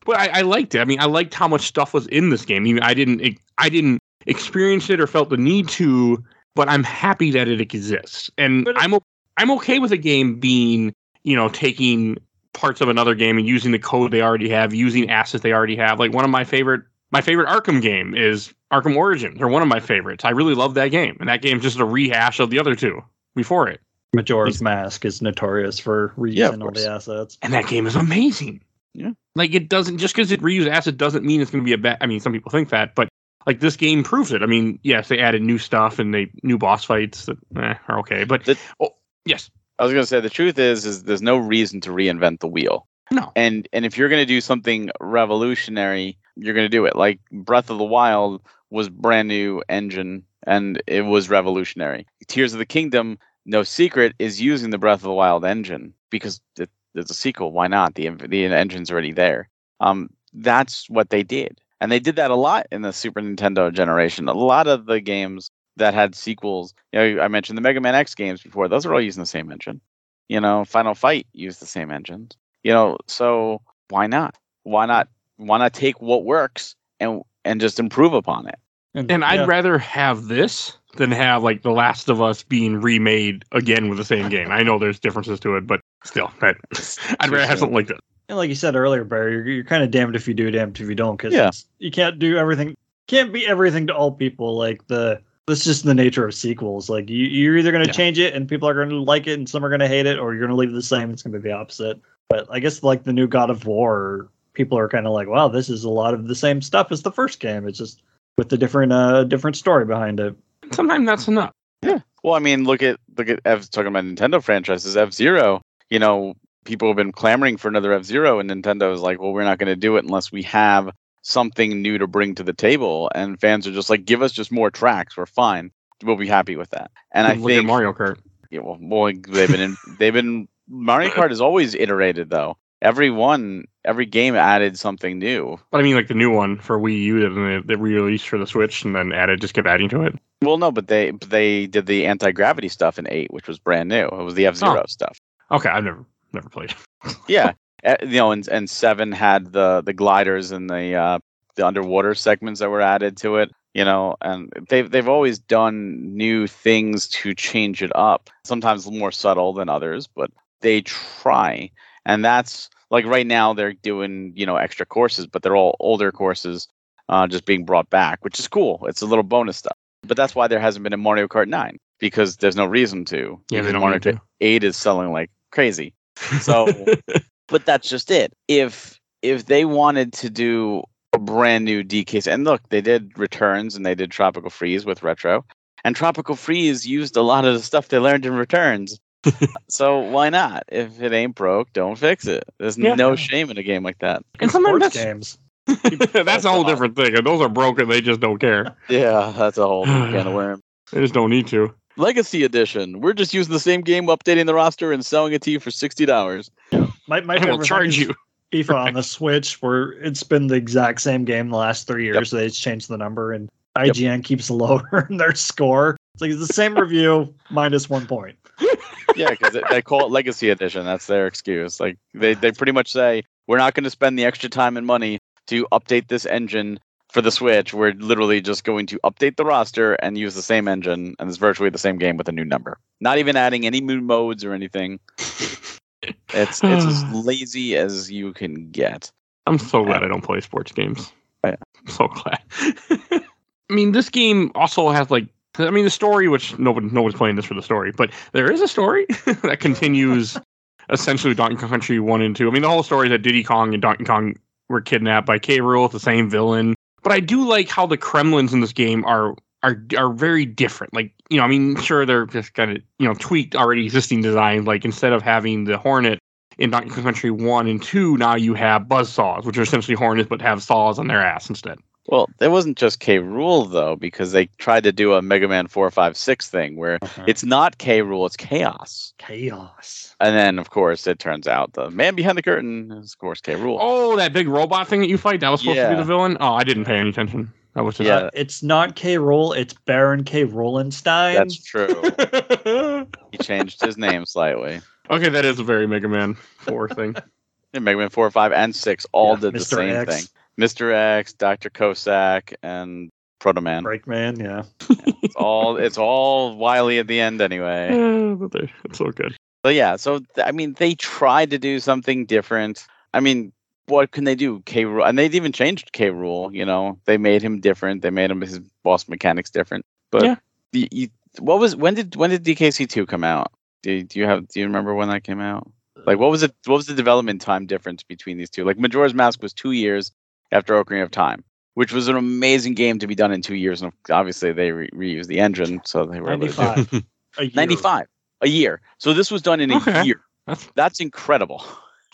But I, I liked it. I mean i liked how much stuff was in this game. Even- i didn't i didn't experience it or felt the need to but i'm happy that it exists. And it- i'm i'm okay with a game being you know taking parts of another game and using the code they already have using assets they already have. Like one of my favorite my favorite arkham game is arkham origins they're one of my favorites. I really love that game and that game's just a rehash of the other two before it Majora's Mask is notorious for reusing Yeah, all the assets. and that game is amazing. Yeah. Like it doesn't just because it reused assets doesn't mean it's going to be a bad. I mean, some people think that, but like this game proves it. I mean, yes, they added new stuff and they new boss fights that eh, are okay, but The- oh yes, I was gonna say the truth is is there's no reason to reinvent the wheel. No. And and if you're gonna do something revolutionary, you're gonna do it. Like Breath of the Wild was brand new engine and it was revolutionary. Tears of the Kingdom, no secret, is using the Breath of the Wild engine because it, it's a sequel. Why not? The the engine's already there. Um, that's what they did, and they did that a lot in the Super Nintendo generation. A lot of the games that had sequels. You know, I mentioned the Mega Man X games before; those are all using the same engine. You know, Final Fight used the same engines. You know, so why not? Why not? Why not take what works and and just improve upon it? and I'd yeah, rather have this than have like The Last of Us being remade again with the same game. I know there's differences to it, but still, that I'd rather have something like that. and like you said earlier, Barry, you're, you're kind of damned if you do, damned if you don't, because Yeah. you can't do everything. Can't be everything to all people. Like the that's just the nature of sequels. Like you, you're either going to Yeah. change it and people are going to like it and some are going to hate it, or you're going to leave it the same. It's going to be the opposite. But I guess like the new God of War, people are kind of like, wow, this is a lot of the same stuff as the first game. It's just with the different uh different story behind it. Sometimes that's enough. Yeah. Well, I mean, look at look at F, talking about Nintendo franchises. F Zero. You know, people have been clamoring for another F Zero, and Nintendo is like, well, we're not going to do it unless we have something new to bring to the table. And fans are just like, give us just more tracks. We're fine. We'll be happy with that. And I Look at think Mario Kart. Yeah, well, well, they've been in, they've been Mario Kart is always iterated though. Every one, every game added something new. But I mean, like the new one for Wii U that they, they re-released for the Switch and then added, just kept adding to it. Well, no, but they they did the anti gravity stuff in eight, which was brand new. It was the F Zero stuff. Okay, I've never never played. Yeah, Uh, you know, and and seven had the the gliders and the uh, the underwater segments that were added to it. You know, and they've they've always done new things to change it up. Sometimes more subtle than others, but they try. And that's like right now they're doing you know extra courses, but they're all older courses, uh, just being brought back, which is cool. It's a little bonus stuff. But that's why there hasn't been a Mario Kart nine because there's no reason to. Yeah, they don't Mario to. Kart eight is selling like crazy. So but that's just it. If if they wanted to do a brand new DK, and look, they did returns and they did Tropical Freeze with retro, and Tropical Freeze used a lot of the stuff they learned in returns. So why not? If it ain't broke, don't fix it. There's Yeah. no shame in a game like that. and sometimes Sports that's, games. that's a whole different thing. And those are broken. They just don't care. Yeah, that's a whole new can of worms. They just don't need to. Legacy Edition. We're just using the same game, updating the roster, and selling it to you for sixty dollars. My my I will favorite thing charge is you. FIFA on the Switch, where it's been the exact same game the last three years. They just changed the number, and Yep. IGN keeps lowering their score. It's like it's the same review minus one point. Yeah, because they call it Legacy Edition. That's their excuse. Like they, they pretty much say we're not going to spend the extra time and money to update this engine for the Switch, we're literally just going to update the roster and use the same engine, and it's virtually the same game with a new number. Not even adding any new modes or anything. It's it's as lazy as you can get. I'm so glad I don't play sports games. Yeah. I'm so glad. I mean, this game also has like I mean the story, which nobody nobody's playing this for the story, but there is a story that continues essentially Donkey Kong Country one and two. I mean the whole story is that Diddy Kong and Donkey Kong were kidnapped by K. Rool, the same villain. But I do like how the Kremlings in this game are are are very different. Like you know, I mean, sure they're just kind of you know tweaked already existing designs. Like instead of having the Hornet in Donkey Kong Country one and two, now you have buzz saws, which are essentially hornets but have saws on their ass instead. Well, it wasn't just K. Rool though, because they tried to do a Mega Man four, five, six thing where Uh-huh. it's not K. Rool, it's chaos. chaos. And then, of course, it turns out the man behind the curtain is, of course, K. Rool. Oh, that big robot thing that you fight that was supposed to be the villain. Oh, I didn't pay any attention. That was just Yeah. Uh, it's not K Rool, It's Baron K. Roolenstein. That's true. he changed his name slightly. Okay, that is a very Mega Man four thing. And Mega Man 4, 5, and 6 all Yeah, did the same X. thing. Mr. X, Dr. Cossack, and Proto Man. Breakman. Yeah. It's all it's all Wily at the end anyway. Uh, but they- it's so good. But yeah, so I mean, they tried to do something different. I mean, what can they do? K Rool, and they'd even changed K Rool. You know, they made him different. They made him his boss mechanics different. But Yeah. you, you, what was when did when did DKC two come out? Do, do you have do you remember when that came out? Like, what was it? What was the development time difference between these two? Like, Majora's Mask was two years after Ocarina of Time, which was an amazing game to be done in two years. And obviously, they re- reused the engine, so they were able to do 95. A year. 95 a year. So this was done in a Okay. year. That's That's incredible.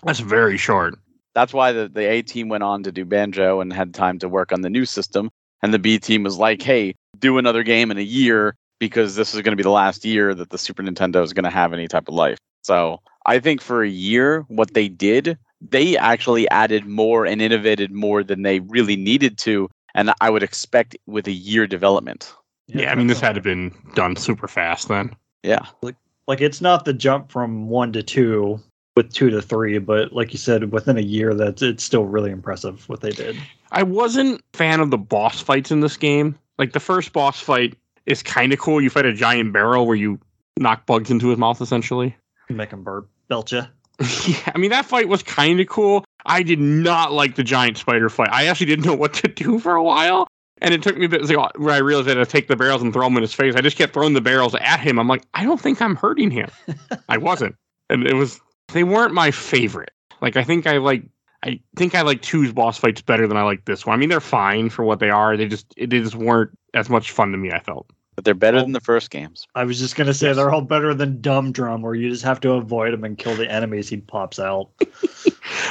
that's very short. That's why the, the A team went on to do Banjo and had time to work on the new system. And the B team was like, hey, do another game in a year because this is going to be the last year that the Super Nintendo is going to have any type of life. So I think for a year, what they did, they actually added more and innovated more than they really needed to. And I would expect with a year development. Yeah, I mean this had to have been done super fast then. Yeah. like like it's not the jump from one to two with two to three, but like you said, within a year, that's it's still really impressive what they did. I wasn't a fan of the boss fights in this game. Like the first boss fight is kind of cool. You fight a giant barrel where you knock bugs into his mouth essentially. Make them burp, belch ya. yeah, I mean that fight was kind of cool. I did not like the giant spider fight. I actually didn't know what to do for a while, and it took me a bit where I realized I had to take the barrels and throw them in his face. I just kept throwing the barrels at him. I'm like, I don't think I'm hurting him. I wasn't, and it was they weren't my favorite. Like I think I like I think I like two's boss fights better than I like this one. I mean they're fine for what they are. They just they just weren't as much fun to me. I felt. But they're better than the first games. I was just gonna say Yes. they're all better than Dumb Drum, where you just have to avoid him and kill the enemies he pops out.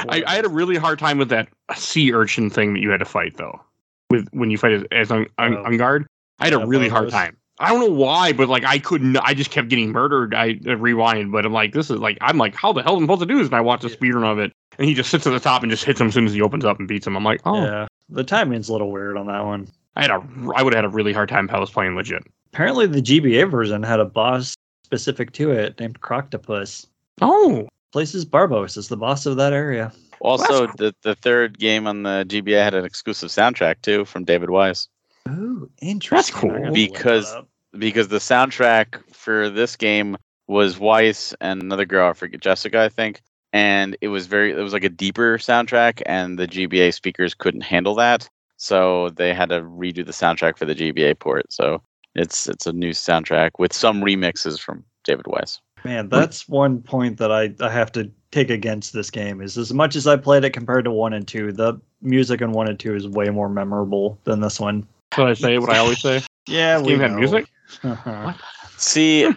I, I had a really hard time with that sea urchin thing that you had to fight though. With when you fight as, as on, on, Oh. Enguarde, I had a really hard time. I don't know why, but like I couldn't. I just kept getting murdered. I uh, rewind, but I'm like, this is like I'm like, how the hell am I supposed to do this? And I watch a Yeah. speedrun of it, and he just sits at the top and just hits him as soon as he opens up and beats him. I'm like, oh, Yeah, the timing's a little weird on that one. I had a I would have had a really hard time if I was playing legit. Apparently, the GBA version had a boss specific to it named Kroctopus. Oh, Places Barbos is the boss of that area. Also, cool. the, the third game on the GBA had an exclusive soundtrack too from David Wise. Oh, interesting. That's cool. I gotta look Because- Because the soundtrack for this game was Wise and another girl, I forget Jessica, I think. And it was very it was like a deeper soundtrack and the GBA speakers couldn't handle that. So they had to redo the soundtrack for the GBA port. So it's it's a new soundtrack with some remixes from David Wise. Man, that's one point that I, I have to take against this game is as much as I played it compared to one and two, the music in one and two is way more memorable than this one. what I say? What I always say? Yeah, This game had music. See,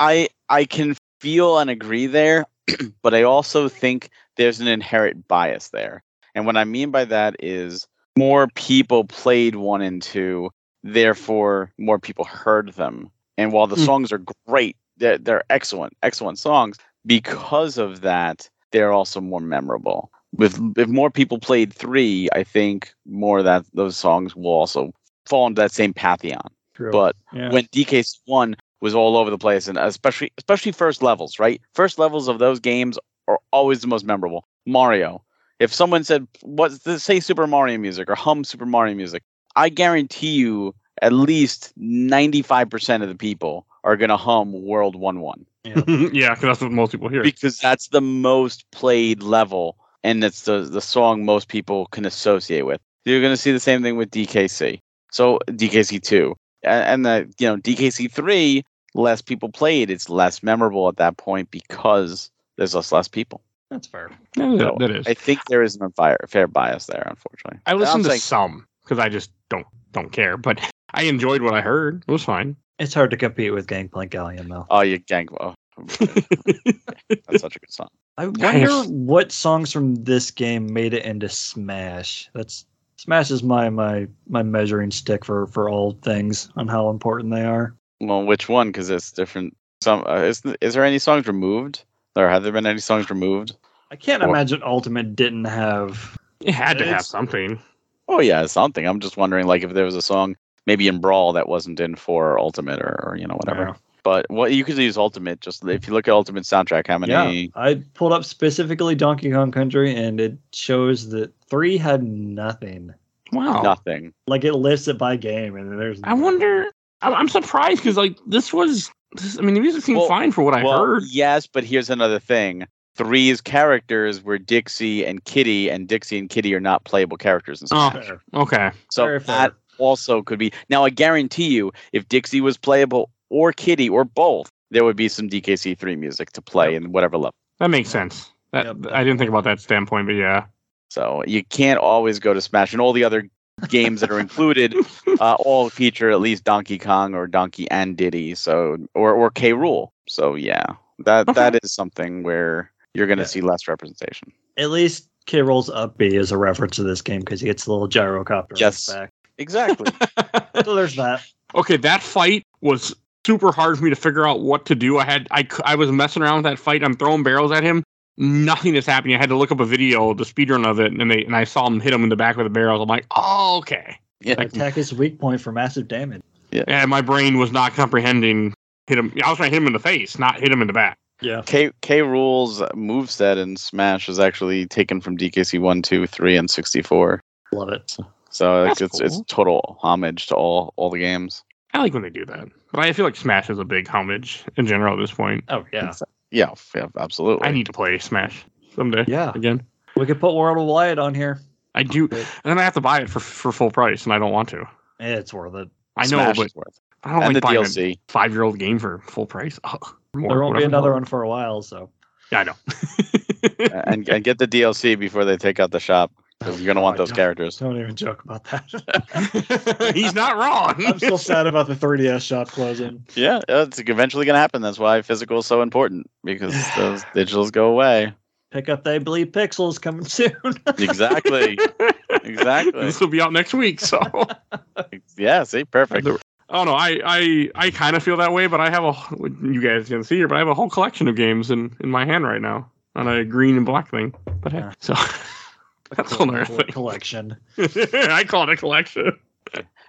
I I can feel and agree there, but I also think there's an inherent bias there. And what I mean by that is more people played one and two, therefore more people heard them. And while the Mm. songs are great, they're, they're excellent, excellent songs. Because of that, they're also more memorable. With if more people played three, I think more of that those songs will also fall into that same pantheon. True. But yeah. when DK one was all over the place, and especially especially first levels, right? First levels of those games are always the most memorable. Mario. If someone said, "What?" Say Super Mario music or hum Super Mario music, I guarantee you at least 95% of the people are going to hum World 1 1 yeah, because that's what most people hear. because that's the most played level and it's the, the song most people can associate with. You're going to see the same thing with DKC. So DKC 2 and, and the, you know, DKC 3, less people played. It's less memorable at that point because there's less, less people. That's fair. Yeah, So, that is. I think there is an unfair fair bias there, unfortunately. I listened to saying- some because I just don't don't care, but I enjoyed what I heard. It was fine. It's hard to compete with Gangplank Galleon though. Oh, you gang. Oh, that's such a good song. I wonder what songs from this game made it into Smash. That's Smash is my my my measuring stick for for all things on how important they are. Well, which one? Because it's different. Some uh, is is there any songs removed, or have there been any songs removed? I can't Or- imagine Ultimate didn't have. It had to have something. Oh yeah, something. I'm just wondering, like, if there was a song maybe in Brawl that wasn't in for Ultimate or, or you know whatever. Yeah. But what you could use Ultimate. Just if you look at Ultimate soundtrack, how many? Yeah, I pulled up specifically Donkey Kong Country, and it shows that three had nothing. Wow. Nothing. Like it lists it by game, and there's. I wonder. I'm, I'm surprised because like this was. This, I mean, the music seemed Well- fine for what I well, heard. yes, but here's another thing. Three's characters were Dixie and Kiddy, and Dixie and Kiddy are not playable characters in Oh. Smash. Fair. Okay. So Very fair. that also could be. Now, I guarantee you, if Dixie was playable or Kiddy or both, there would be some DKC3 music to play in whatever level. That makes sense. That, Yep. I didn't think about that standpoint, but yeah. So you can't always go to Smash, and all the other games that are included uh, all feature at least Donkey Kong or Donkey and Diddy. So or or K Rool. So yeah, that Okay. that is something where you're going to Yeah. see less representation. At least K Rool's up B is a reference to this game because he gets the little gyrocopter. on his Yes. back. Exactly. So there's that. okay, that fight was super hard for me to figure out what to do. I had I I was messing around with that fight. I'm throwing barrels at him. Nothing is happening. I had to look up a video, the speedrun of it, and they and I saw him hit him in the back with the barrels. I'm like, oh, okay. yeah. Attack is weak point for massive damage. Yeah. And my brain was not comprehending hit him. I was trying to hit him in the face, not hit him in the back. Yeah. K K Rool's moveset in Smash is actually taken from DKC 1, 2, 3, and 64. Love it. So like, That's it's it's total homage to all all the games. I like when they do that, but I feel like Smash is a big homage in general at this point. Oh yeah. Yeah, yeah, absolutely. I need to play Smash someday Yeah. again. We could put World of Wyatt on here. I do, and then I have to buy it for for full price, and I don't want to. It's worth it. I know, Smash but is worth. I don't and like the buying a DLC. five year old game for full price. Ugh, more, there won't be whatever. another one for a while, so Yeah, I know. and, and get the DLC before they take out the shop because you're gonna want Oh, those don't- characters. don't even joke about that. He's not wrong. I'm still sad about the 3DS shop closing. Yeah, it's eventually gonna happen. That's why physical is so important because those digitals go away. Pick up They Bleed Pixels coming soon. Exactly. exactly. this will be out next week, so. Yeah. See, perfect. Oh no, I I, I kind of feel that way, but I have a you guys can see here, but I have a whole collection of games in in my hand right now on a green and black thing. But hey, Yeah. so that's a whole thing. collection. I call it a collection.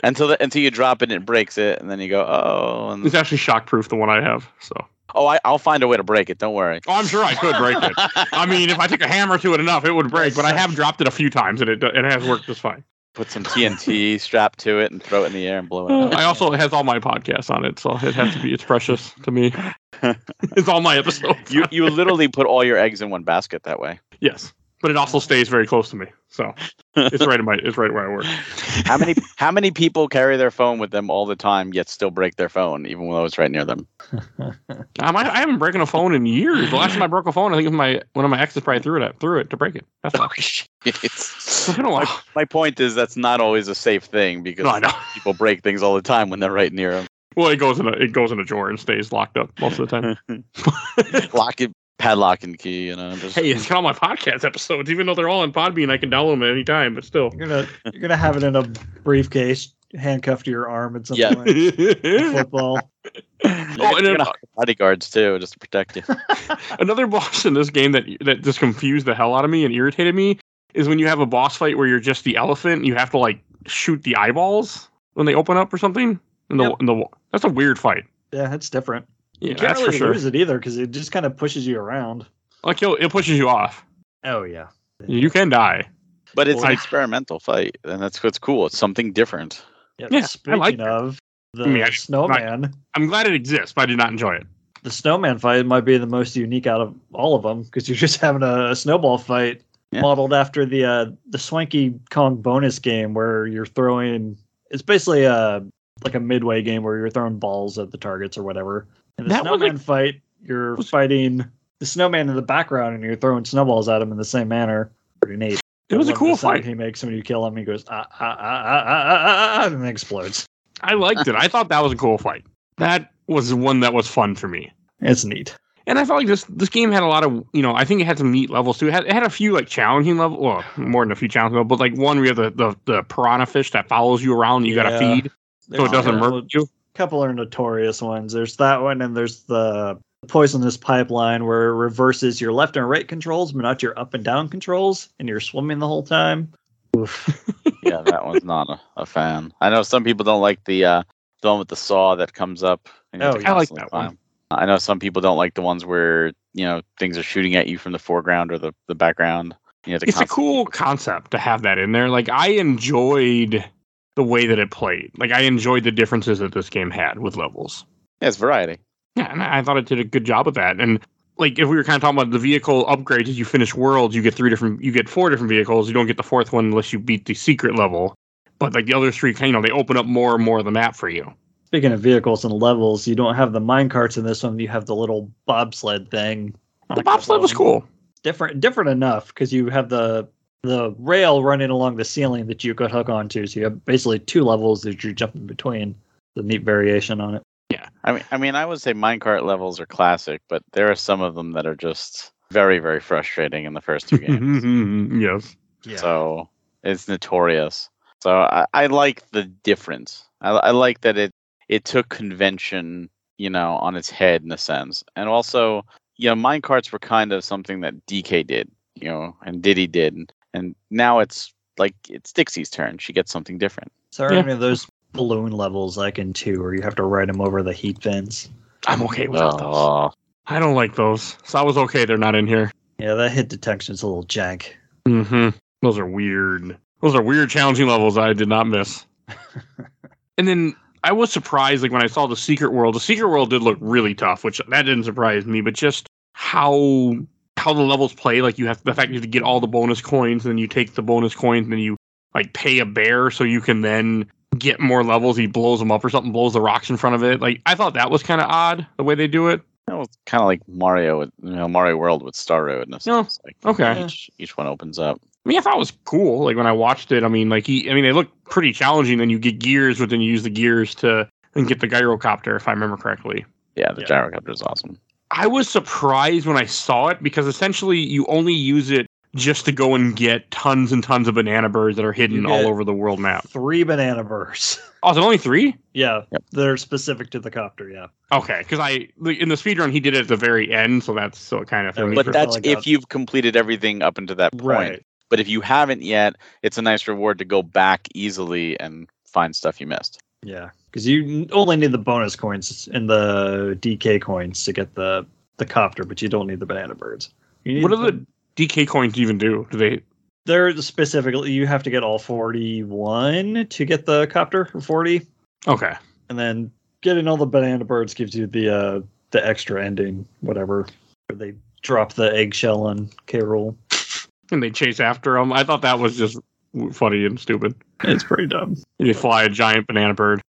Until the, until you drop it and it breaks it, and then you go, oh, and, It's actually shockproof, the one I have. So, oh, I, I'll find a way to break it. Don't worry. oh, I'm sure I could break it. I mean, if I took a hammer to it enough, it would break. But I have dropped it a few times, and it it has worked just fine. Put some TNT strapped to it and throw it in the air and blow it up. I also it has all my podcasts on it, so it has to be. It's precious to me. it's all my episodes. You you literally put all your eggs in one basket that way. yes, but it also stays very close to me, so it's right in my. It's right where I work. How many how many people carry their phone with them all the time yet still break their phone even though it's right near them? Um, I, I haven't broken a phone in years. The last time I broke a phone, I think it my one of my exes probably threw it at threw it to break it. That's all. It's, It's been a while. my point is that's not always a safe thing because No, I know. people break things all the time when they're right near them. Well, it goes in a it goes in a drawer and stays locked up most of the time. Lock it, padlock and key. You know. Just, hey, it's got all my podcast episodes, even though they're all on Podbean. I can download them at any time, but still. You're gonna you're gonna have it in a briefcase, handcuffed to your arm at some Yeah. point. Football. oh, and and then- gonna bodyguards too, just to protect you. Another boss in this game that that just confused the hell out of me and irritated me is when you have a boss fight where you're just the elephant. You have to like shoot the eyeballs when they open up or something. In the, Yep. in the that's a weird fight. Yeah, it's different. Yeah, you can't really for sure. lose it either because it just kind of pushes you around. Like it, it pushes you off. Oh yeah. You can die. But it's Well, an I- experimental fight, and that's what's cool. It's something different. Yeah, Yeah, I speaking like it. of the I mean, I- snowman, I'm glad it exists, but I did not enjoy it. the snowman fight might be the most unique out of all of them because you're just having a, a snowball fight Yeah. modeled after the uh, the Swanky Kong bonus game where you're throwing. It's basically a like a midway game where you're throwing balls at the targets or whatever. In the That snowman a- fight, you're was- fighting the snowman in the background and you're throwing snowballs at him in the same manner. Pretty neat. It was a cool fight. He makes when you kill him. He goes ah ah ah ah ah ah, ah, ah and then explodes. I liked it. I thought that was a cool fight. That was one that was fun for me. It's neat. And I felt like this this game had a lot of you know I think it had some neat levels too. It had, it had a few like challenging levels, well more than a few challenging levels, but like one where you have the, the, the piranha fish that follows you around and you got to feed so it doesn't murder you. Couple are notorious ones. There's that one, and there's the poisonous pipeline where it reverses your left and right controls, but not your up and down controls, and you're swimming the whole time. Oof. Yeah, that one's not a, a fan. I know some people don't like the uh, the one with the saw that comes up. And Oh, yeah. I like constantly that one. I know some people don't like the ones where you know things are shooting at you from the foreground or the, the background. You know, to It's a cool concept to have that in there. Like I enjoyed the way that it played. Like I enjoyed the differences that this game had with levels. Yeah, it's variety. Yeah, and I I thought it did a good job of that. And like if we were kind of talking about the vehicle upgrades as you finish worlds, you get three different you get four different vehicles. You don't get the fourth one unless you beat the secret level. But like the other three, you know, they open up more and more of the map for you. Speaking of vehicles and levels, you don't have the mine carts in this one. You have the little bobsled thing. The a bobsled was um, cool. Different, different enough because you have the the rail running along the ceiling that you could hook onto. So you have basically two levels that you're jumping between. The neat variation on it. Yeah, I mean, I mean, I would say minecart levels are classic, but there are some of them that are just very, very frustrating in the first two games. yes. Yeah. So it's notorious. So I, I like the difference. I, I like that it it took convention, you know, on its head in a sense, and also, you know, minecarts were kind of something that DK did, you know, and Diddy did, and, and now it's like it's Dixie's turn. She gets something different. So are Yeah. any of those balloon levels like in two, where you have to ride them over the heat vents? I'm okay without those. I don't like those. So I was okay they're not in here. Yeah, that hit detection's a little jank. Mm-hmm. Those are weird. Those are weird, challenging levels I did not miss. and then I was surprised, like when I saw the secret world. The secret world did look really tough, which that didn't surprise me. But just how how the levels play, like you have the fact you have to get all the bonus coins, and then you take the bonus coins, and then you like pay a bear so you can then get more levels. He blows them up or something, blows the rocks in front of it. Like I thought that was kind of odd the way they do it. that was kind of like Mario, with, you know, Mario World with Star Road. In a Yeah. Like, okay. Each, each one opens up. I mean, I thought it was cool. Like when I watched it, I mean, like he, I mean, they look pretty challenging. Then you get gears, but then you use the gears to and get the gyrocopter, if I remember correctly. Yeah, the Yeah. gyrocopter is awesome. I was surprised when I saw it because essentially you only use it just to go and get tons and tons of banana birds that are hidden all over the world map. Three banana bursts. Oh, is it only three? yeah, Yep. they're specific to the copter. Yeah, Okay, because I in the speedrun he did it at the very end, so that's so it kind of. Yeah, But that's like if that. you've completed everything up until that point. right. But if you haven't yet, it's a nice reward to go back easily and find stuff you missed. Yeah, because you only need the bonus coins and the DK coins to get the the copter, but you don't need the banana birds. You need what do the DK coins even do? Do they? They're specifically you have to get all forty one to get the copter or forty, Okay, and then getting all the banana birds gives you the uh the extra ending, whatever. Where they drop the eggshell on. Rool. and they chase after him. I thought that was just funny and stupid. It's pretty dumb. You fly a giant banana bird.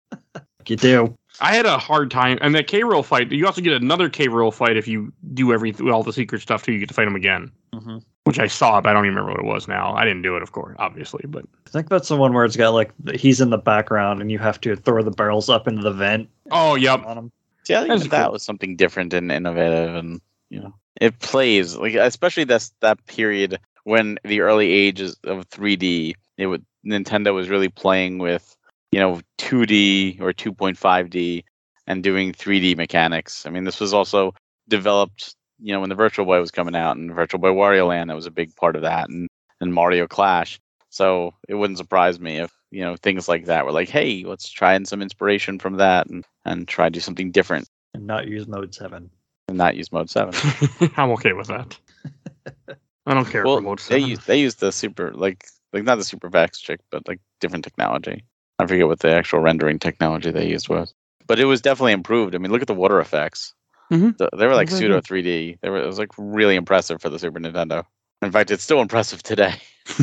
You do. I had a hard time, and that K Rool fight. You also get another K Rool fight if you do everything, all the secret stuff too. You get to fight him again, hmm which I saw, but I don't even remember what it was now. I didn't do it, of course, obviously, but I think that's the one where it's got like he's in the background and you have to throw the barrels up into the vent oh, yep. on him. See, I think That's that, that cool. was something different and innovative, and you know, it plays like especially that's that period when the early ages of 3D, it would Nintendo was really playing with you know 2D or 2.5D and doing 3D mechanics. I mean, this was also developed, you know, when the Virtual Boy was coming out and Virtual Boy Wario Land, that was a big part of that, and and Mario Clash. So it wouldn't surprise me if you know things like that were like, hey, let's try and some inspiration from that and and try to do something different and not use mode seven. and not use mode seven. I'm okay with that. I don't care well, for mode they use they use the super like like not the Super FX chip, but like different technology. I forget what the actual rendering technology they used was, but it was definitely improved. I mean, look at the water effects. Mhm. The- they were like Very pseudo 3D. They were it was like really impressive for the Super Nintendo. In fact, it's still impressive today.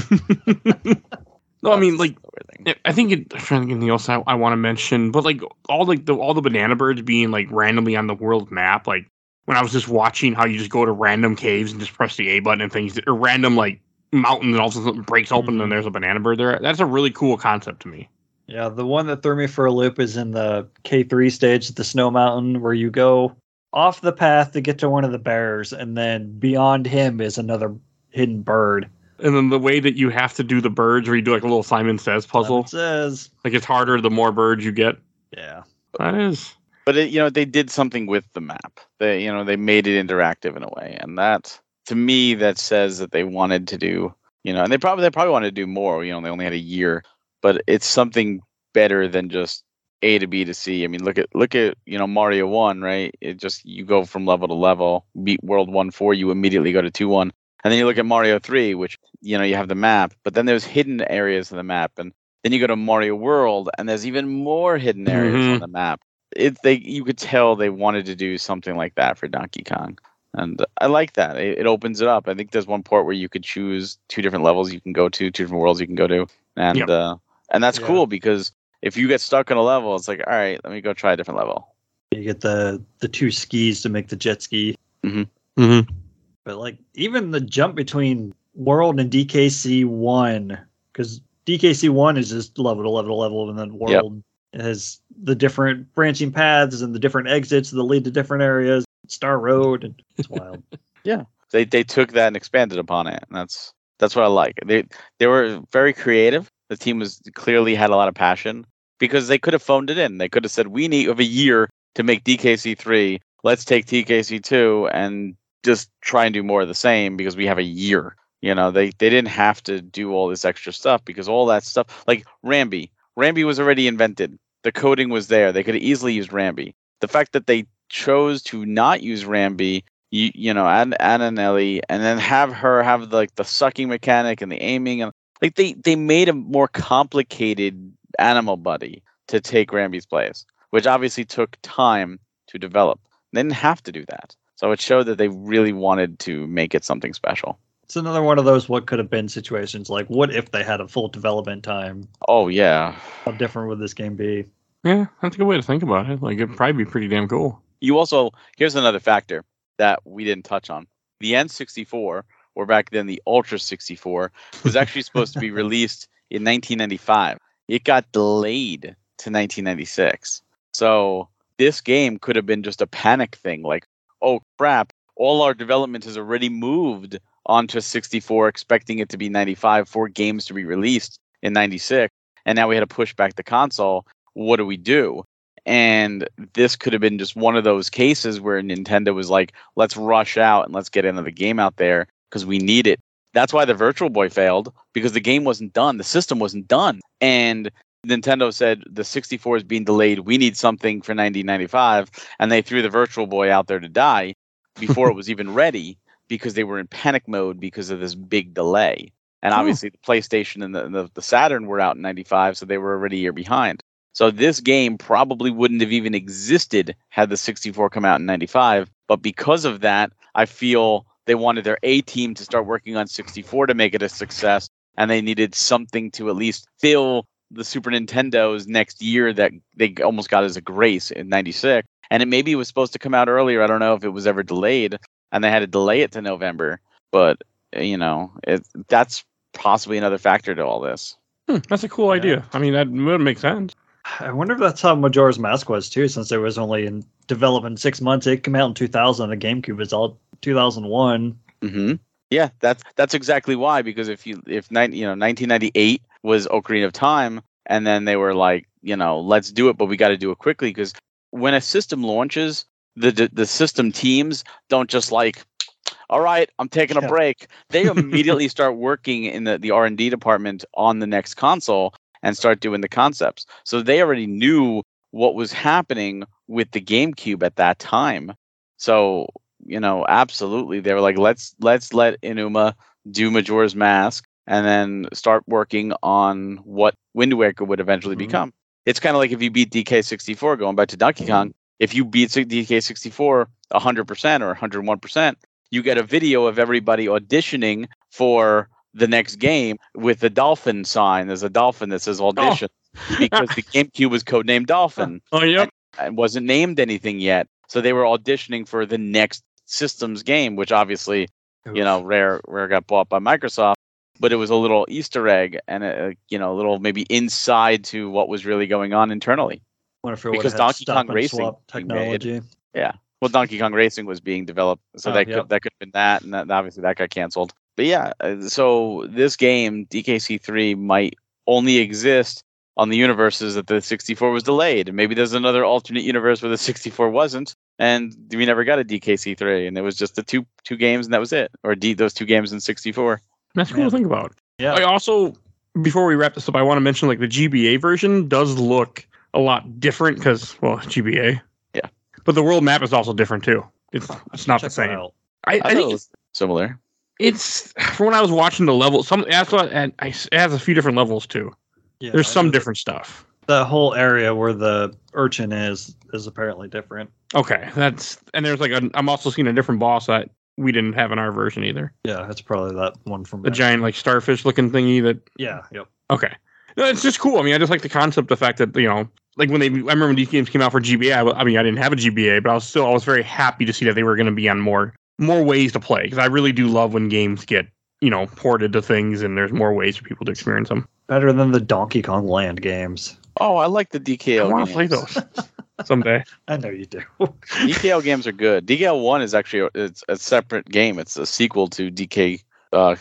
no, I mean like the weird thing. I think it, I'm trying to think of anything else I, I want to mention, but like all like the all the banana birds being like randomly on the world map, like when I was just watching how you just go to random caves and just press the A button and things, or random like mountains and all of a sudden something breaks open Mhm. and there's a banana bird there. That's a really cool concept to me. Yeah, the one that threw me for a loop is in the K3 stage at the Snow Mountain, where you go off the path to get to one of the bears, and then beyond him is another hidden bird. And then the way that you have to do the birds, where you do like a little Simon Says puzzle, It says, like it's harder the more birds you get. yeah, That is. But it, you know, they did something with the map. They, you know, they made it interactive in a way, and that, to me, that says that they wanted to do, you know, and they probably they probably wanted to do more. You know, they only had a year, but it's something better than just A to B to C. I mean, look at look at you know Mario One, right? It just you go from level to level. Beat World One Four, you immediately go to Two One, and then you look at Mario Three, which you know you have the map, but then there's hidden areas of the map, and then you go to Mario World, and there's even more hidden areas on Mhm. the map it they you could tell they wanted to do something like that for Donkey Kong. And I like that. It, it opens it up. I think there's one port where you could choose two different levels you can go to, two different worlds you can go to. And Yep. uh and that's Yeah. cool because if you get stuck on a level, it's like, all right, let me go try a different level. you get the the two skis to make the jet ski. Mm-hmm. But like even the jump between World and DKC one, because DKC one is just level to level to level, and then World has the different branching paths and the different exits that lead to different areas. Star Road, and it's wild. Yeah, they they took that and expanded upon it. And that's that's what I like. They they were very creative. The team was clearly had a lot of passion because they could have phoned it in. They could have said, "We need of a year to make DKC three. Let's take DKC two and just try and do more of the same because we have a year." You know, they they didn't have to do all this extra stuff because all that stuff, like Rambi, Rambi was already invented. The coding was there. They could have easily used Rambi. The fact that they chose to not use Rambi you you know and Anna Nelly and then have her have like the sucking mechanic and the aiming and like they they made a more complicated animal buddy to take Rambi's place, which obviously took time to develop. They didn't have to do that, so it showed that they really wanted to make it something special. It's another one of those what could have been situations. Like, what if they had a full development time? Oh yeah, How different would this game be? Yeah, that's a good way to think about it. Like it'd probably be pretty damn cool. you also here's another factor that we didn't touch on. The N64, or back then the Ultra 64, was actually supposed to be released in 1995. It got delayed to 1996. So this game could have been just a panic thing like, oh crap, all our development has already moved onto 64, expecting it to be 95 for games to be released in 96. And now we had to push back the console. What do we do? And this could have been just one of those cases where Nintendo was like, let's rush out and let's get another game out there because we need it. That's why the Virtual Boy failed because the game wasn't done. The system wasn't done. And Nintendo said the 64 is being delayed. We need something for 1995. And they threw the Virtual Boy out there to die before it was even ready because they were in panic mode because of this big delay. And Hmm. obviously, the PlayStation and the, the, the Saturn were out in 95, so they were already a year behind. So this game probably wouldn't have even existed had the 64 come out in 95. But because of that, I feel they wanted their A team to start working on 64 to make it a success. And they needed something to at least fill the Super Nintendo's next year that they almost got as a grace in 96. And it maybe was supposed to come out earlier. I don't know if it was ever delayed. And they had to delay it to November. But, uh, you know, it, that's possibly another factor to all this. Hmm, that's a cool Yeah. idea. I mean, that would make sense. I wonder if that's how Majora's Mask was too, since it was only in development six months. It came out in 2000. The GameCube was all 2001. hmm Yeah, that's that's exactly why. Because if you if nine you know 1998 was Ocarina of Time, and then they were like, you know, let's do it, but we got to do it quickly because when a system launches, the, the the system teams don't just like, all right, I'm taking a Yeah. break. They immediately start working in the the R and D department on the next console and start doing the concepts. So they already knew what was happening with the GameCube at that time. So you know, absolutely, they were like, let's let's let Aonuma do Majora's Mask, and then start working on what Wind Waker would eventually Mhm. become. It's kind of like if you beat DK64, going back to Donkey Kong, if you beat DK64 100% or 101%, you get a video of everybody auditioning for the next game with the dolphin sign. There's a dolphin that says audition because the GameCube was codenamed Dolphin Oh, yep. and wasn't named anything yet. So they were auditioning for the next systems game, which obviously, you know, Rare Rare got bought by Microsoft, but it was a little Easter egg and a, you know, a little maybe inside to what was really going on internally. Wonder because Donkey Kong Racing technology. made. technology. Well, Donkey Kong Racing was being developed, so Oh, that yep. could that could have been that, and that, obviously that got canceled. But yeah, uh, so this game DKC3 might only exist on the universes that the 64 was delayed, and maybe there's another alternate universe where the 64 wasn't, and we never got a DKC3, and it was just the two two games, and that was it, or D, those two games in 64. That's cool Man. to think about. Yeah. I also, before we wrap this up, I want to mention like the GBA version does look a lot different because, well, GBA. Yeah. But the world map is also different too. It's it's not the Check that same. I, I, I thought it think was similar. It's from when I was watching the level. Some that's what and I, it has a few different levels too. Yeah, There's some different stuff. The whole area where the urchin is is apparently different. Okay, that's and there's like a, I'm also seeing a different boss that we didn't have in our version either. Yeah, that's probably that one from The back- giant like starfish looking thingy that Yeah, yep. Okay. No, it's just cool. I mean, I just like the concept, the fact that you know, like when they, I remember when these games came out for GBA. I, I mean, I didn't have a GBA, but I was still, I was very happy to see that they were going to be on more, more ways to play because I really do love when games get, you know, ported to things and there's more ways for people to experience them. Better than the Donkey Kong Land games. Oh, I like the DKL. I want to play those someday. I know you do. DKL games are good. DKL one is actually a, it's a separate game. It's a sequel to DKC. uh,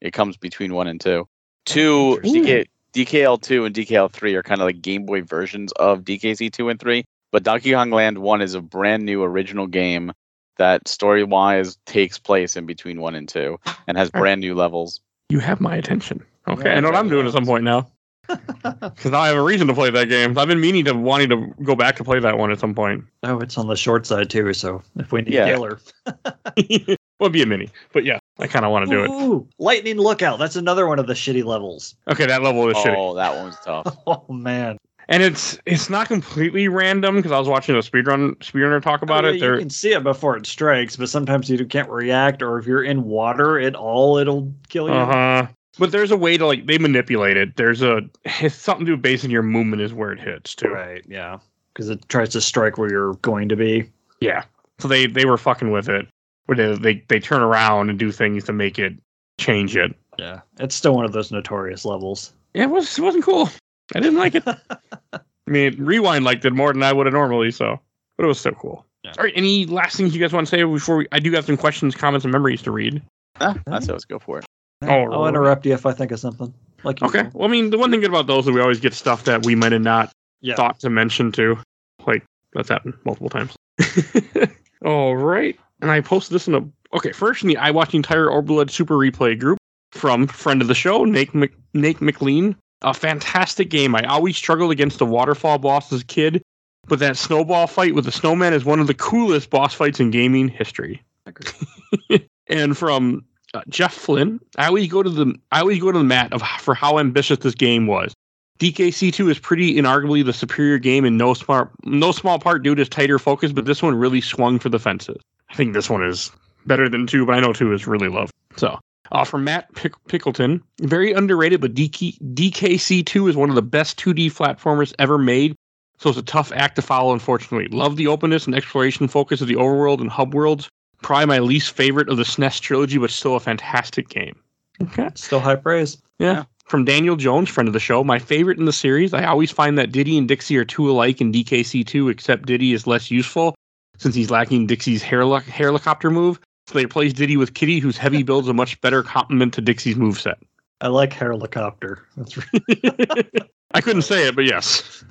It comes between one and two. Two DK, DKL two and DKL three are kind of like Game Boy versions of DKC two and three. But Donkey Kong Land one is a brand new original game that story wise takes place in between one and two and has brand new levels. You have my attention. Okay, Yeah, I know what I'm doing at some point now because now I have a reason to play that game. I've been meaning to wanting to go back to play that one at some point. oh, it's on the short side too. So if we need Yeah. killer, well, it'd be a mini, but yeah, I kind of want to do it. Lightning lookout. That's another one of the shitty levels. Okay, that level is shitty. Oh, that one was tough. Oh man, and it's it's not completely random because I was watching a speedrun speedrunner talk about Oh, it. yeah, There, You can see it before it strikes, but sometimes you can't react, or if you're in water at all, it'll kill you. uh huh. But there's a way to like they manipulate it. There's a it's something to do based on your movement is where it hits too. Right? Yeah, because it tries to strike where you're going to be. Yeah. So they they were fucking with it. Where they they they turn around and do things to make it change it. Yeah, it's still one of those notorious levels. Yeah, it was it wasn't cool. I didn't like it. I mean, rewind liked it more than I would have normally. So, but it was so cool. Yeah. All right. Any last things you guys want to say before we? I do have some questions, comments, and memories to read. Ah, that's let's go for it. Oh, I'll right. interrupt you if I think of something. Like Okay. usual. Well, I mean, the one thing good about those is we always get stuff that we might have not Yeah. thought to mention too. Like that's happened multiple times. All right. And I posted this in a okay. First, in the I watched the entire Orblood Super Replay group from friend of the show, Nate Mc, Nate McLean. A fantastic game. I always struggled against the waterfall boss as a kid, but that snowball fight with the snowman is one of the coolest boss fights in gaming history. and from uh, Jeff Flynn, I always go to the I always go to the mat of for how ambitious this game was. DKC2 is pretty inarguably the superior game in no smart no small part due to its tighter focus, but this one really swung for the fences. I think this one is better than two, but I know two is really loved. So uh, from Matt Pick- Pickleton, very underrated, but DK- DKC2 is one of the best 2D platformers ever made. So it's a tough act to follow, unfortunately. Love the openness and exploration focus of the overworld and hub worlds. Probably my least favorite of the SNES trilogy, but still a fantastic game. Okay. Still high praise. Yeah. Yeah. From Daniel Jones, friend of the show, my favorite in the series. I always find that Diddy and Dixie are too alike in DKC2, except Diddy is less useful since he's lacking Dixie's hair helicopter move. So they replace Diddy with Kiddy, whose heavy build's a much better complement to Dixie's moveset. I like helicopter. That's right. I couldn't say it, but yes.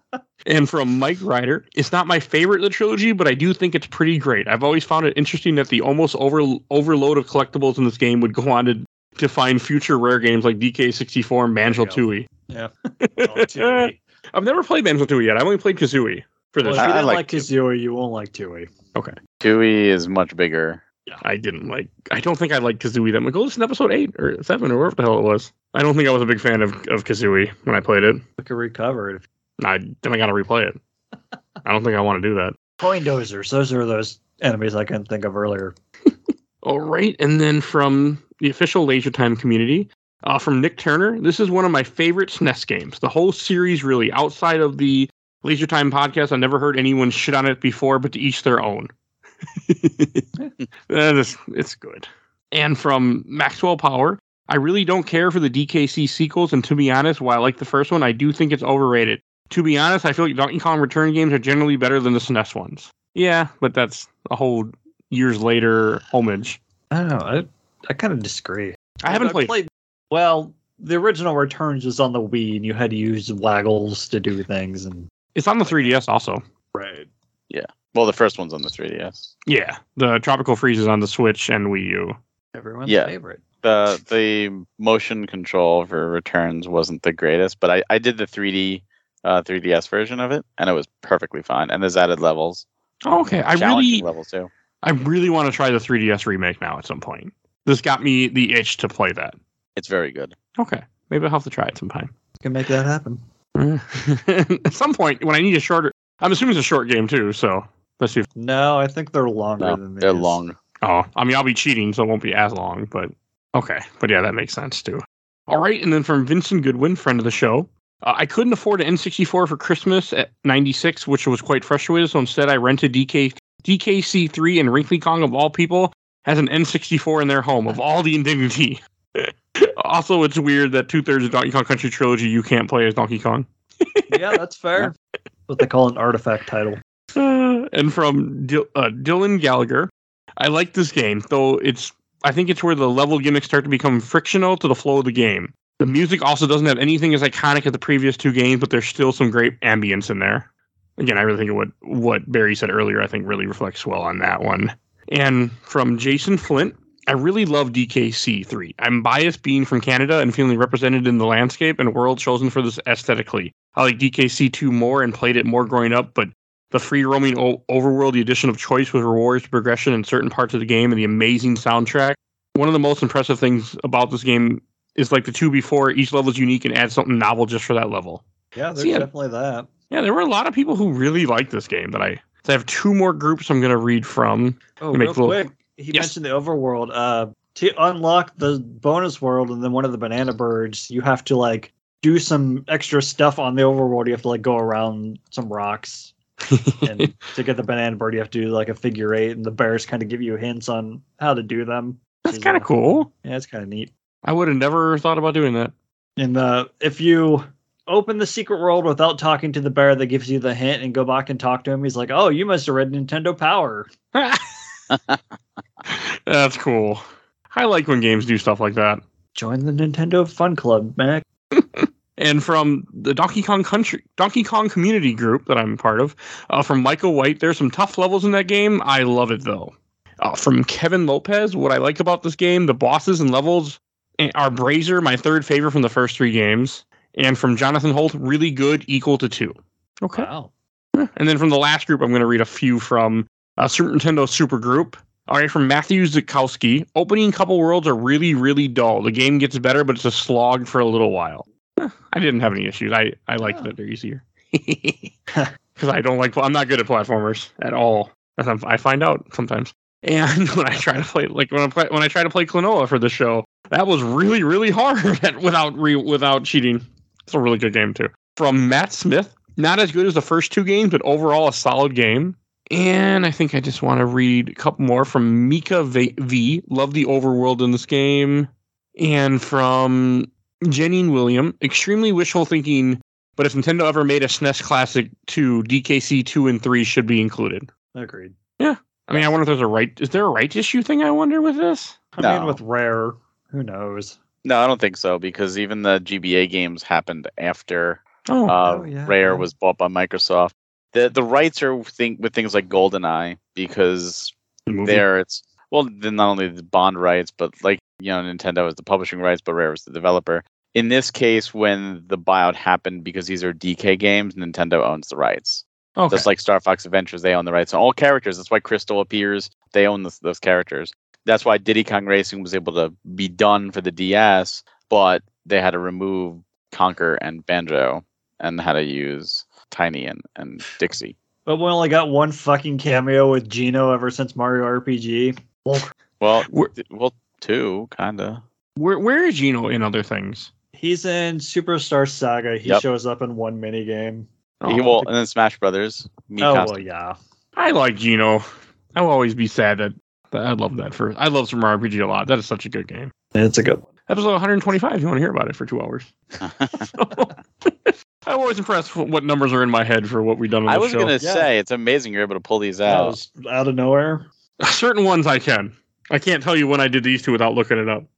and from Mike Ryder, it's not my favorite of the trilogy, but I do think it's pretty great. I've always found it interesting that the almost over, overload of collectibles in this game would go on to define future rare games like DK64 and Banjo There Tooie. Yeah. Oh, Tooie. I've never played Banjo Tooie yet. I've only played Kazooie for Well, this. if you I- I didn't like like Kazooie, you won't like Tooie. Okay. Tooie is much bigger. I didn't like. I don't think I liked Kazooie that much. Go listen to episode eight or seven or whatever the hell it was. I don't think I was a big fan of, of Kazooie when I played it. We could recover it. I then I got to replay it. I don't think I want to do that. Coin dozers. Those are those enemies I couldn't think of earlier. All right, and then from the official Laser Time community, uh, from Nick Turner, this is one of my favorite SNES games. The whole series, really, outside of the Laser Time podcast, I never heard anyone shit on it before, but to each their own. That is- it's good. And from Maxwell Power, I really don't care for the DKC sequels, and to be honest, while I like the first one, I do think it's overrated. To be honest, I feel like Donkey Kong Return games are generally better than the SNES ones. Yeah, but that's a whole years later homage. I don't know. I, I kind of disagree. I haven't played. Well, the original Returns was on the Wii, and you had to use waggles to do things. And It's on the 3DS also. right. Well, the first one's on the 3DS. Yeah, the Tropical Freeze is on the Switch and Wii U. Everyone's Yeah. favorite. The the motion control for returns wasn't the greatest, but I, I did the 3D uh, 3DS version of it, and it was perfectly fine. And there's added levels, Oh, okay, I really, levels too. I really want to try the 3DS remake now at some point. This got me the itch to play that. It's very good. Okay, maybe I'll have to try it sometime. Can make that happen. at some point when I need a shorter, I'm assuming it's a short game too. So let's. If, No, I think they're longer No, than they're long. oh, I mean I'll be cheating, so it won't be as long. But okay, but yeah, that makes sense too. All right, and then from Vincent Goodwin, friend of the show. Uh, I couldn't afford an N64 for Christmas at 96, which was quite frustrating. So instead, I rented DK, DKC3 and Wrinkly Kong, of all people, has an N64 in their home, of all the indignity. also, it's weird that two thirds of Donkey Kong Country Trilogy you can't play as Donkey Kong. yeah, that's fair. what they call an artifact title. And from Dil- uh, Dylan Gallagher, I like this game, though it's I think it's where the level gimmicks start to become frictional to the flow of the game. The music also doesn't have anything as iconic as the previous two games, but there's still some great ambience in there. Again, I really think what what Barry said earlier, I think really reflects well on that one. And from Jason Flint, I really love DKC3. I'm biased being from Canada and feeling represented in the landscape and world chosen for this aesthetically. I like DKC2 more and played it more growing up, but the free roaming o- overworld, the addition of choice with rewards progression in certain parts of the game, and the amazing soundtrack. One of the most impressive things about this game is like the two before, each level is unique and adds something novel just for that level. Yeah, there's See, yeah. definitely that. Yeah, there were a lot of people who really liked this game that I. So I have two more groups I'm going to read from. Oh, Make real little- quick, he Yes. mentioned the overworld. Uh, to unlock the bonus world and then one of the banana birds, you have to like do some extra stuff on the overworld. You have to like go around some rocks, and to get the banana bird, you have to do like a figure eight, and the bears kind of give you hints on how to do them. That's kind of uh, cool. Yeah, it's kind of neat. I would have never thought about doing that. And uh, if you open the secret world without talking to the bear that gives you the hint and go back and talk to him, he's like, "Oh, you must have read Nintendo Power." That's cool. I like when games do stuff like that. Join the Nintendo Fun Club, Mac. And from the Donkey Kong Country Donkey Kong community group that I'm part of, uh, from Michael White, there's some tough levels in that game. I love it though. Uh, from Kevin Lopez, what I like about this game, the bosses and levels are Brazier, my third favorite from the first three games. And from Jonathan Holt, really good, equal to two. Okay. Wow. And then from the last group, I'm going to read a few from uh, Super Nintendo Super Group. All right, from Matthew Zukowski. Opening couple worlds are really, really dull. The game gets better, but it's a slog for a little while. Eh, I didn't have any issues. I, I liked Oh. that they're easier. Because I don't like, I'm not good at platformers at all. As I'm- I find out sometimes. And when I try to play, like when I play, when I try to play Klonoa for the show, that was really, really hard at, without re, without cheating. It's a really good game too. From Matt Smith, not as good as the first two games, but overall a solid game. And I think I just want to read a couple more from Mika v. v. Love the overworld in this game. And from Jenny and William, extremely wishful thinking, but if Nintendo ever made a SNES Classic 2, DKC 2 and 3 should be included. Agreed. Yeah. I mean, I wonder if there's a right. Is there a right issue thing? I wonder with this. I mean, No. with Rare, who knows? No, I don't think so because even the GBA games happened after Oh, uh, Oh, yeah, Rare yeah. was bought by Microsoft. The the rights are think with things like GoldenEye because the there it's well then not only the bond rights but like you know Nintendo is the publishing rights but Rare is the developer. In this case, when the buyout happened because these are DK games, Nintendo owns the rights. Okay. Just like Star Fox Adventures, they own the rights on all characters. That's why Krystal appears. They own this, those characters. That's why Diddy Kong Racing was able to be done for the DS, but they had to remove Conker and Banjo and had to use Tiny and, and Dixie. But we only got one fucking cameo with Geno ever since Mario RPG. Well, We're- well, two kinda. Where where is Geno in other things? He's in Superstar Saga. He Yep. shows up in one mini game. he will, and then Smash Brothers. Me oh well, yeah. I like Geno. I will always be sad that, that I love that for. I love Super Mario RPG a lot. That is such a good game. It's a good one. Episode 125. If you want to hear about it for two hours. I'm always impressed with what numbers are in my head for what we've done on I was gonna Yeah. say it's amazing you're able to pull these out. out of nowhere. Certain ones I can. I can't tell you when I did these two without looking it up, but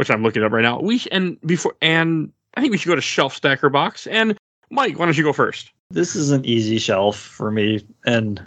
which I'm looking up right now. We and before and I think we should go to Shelf Stacker Box. And Mike, why don't you go first? This is an easy shelf for me, and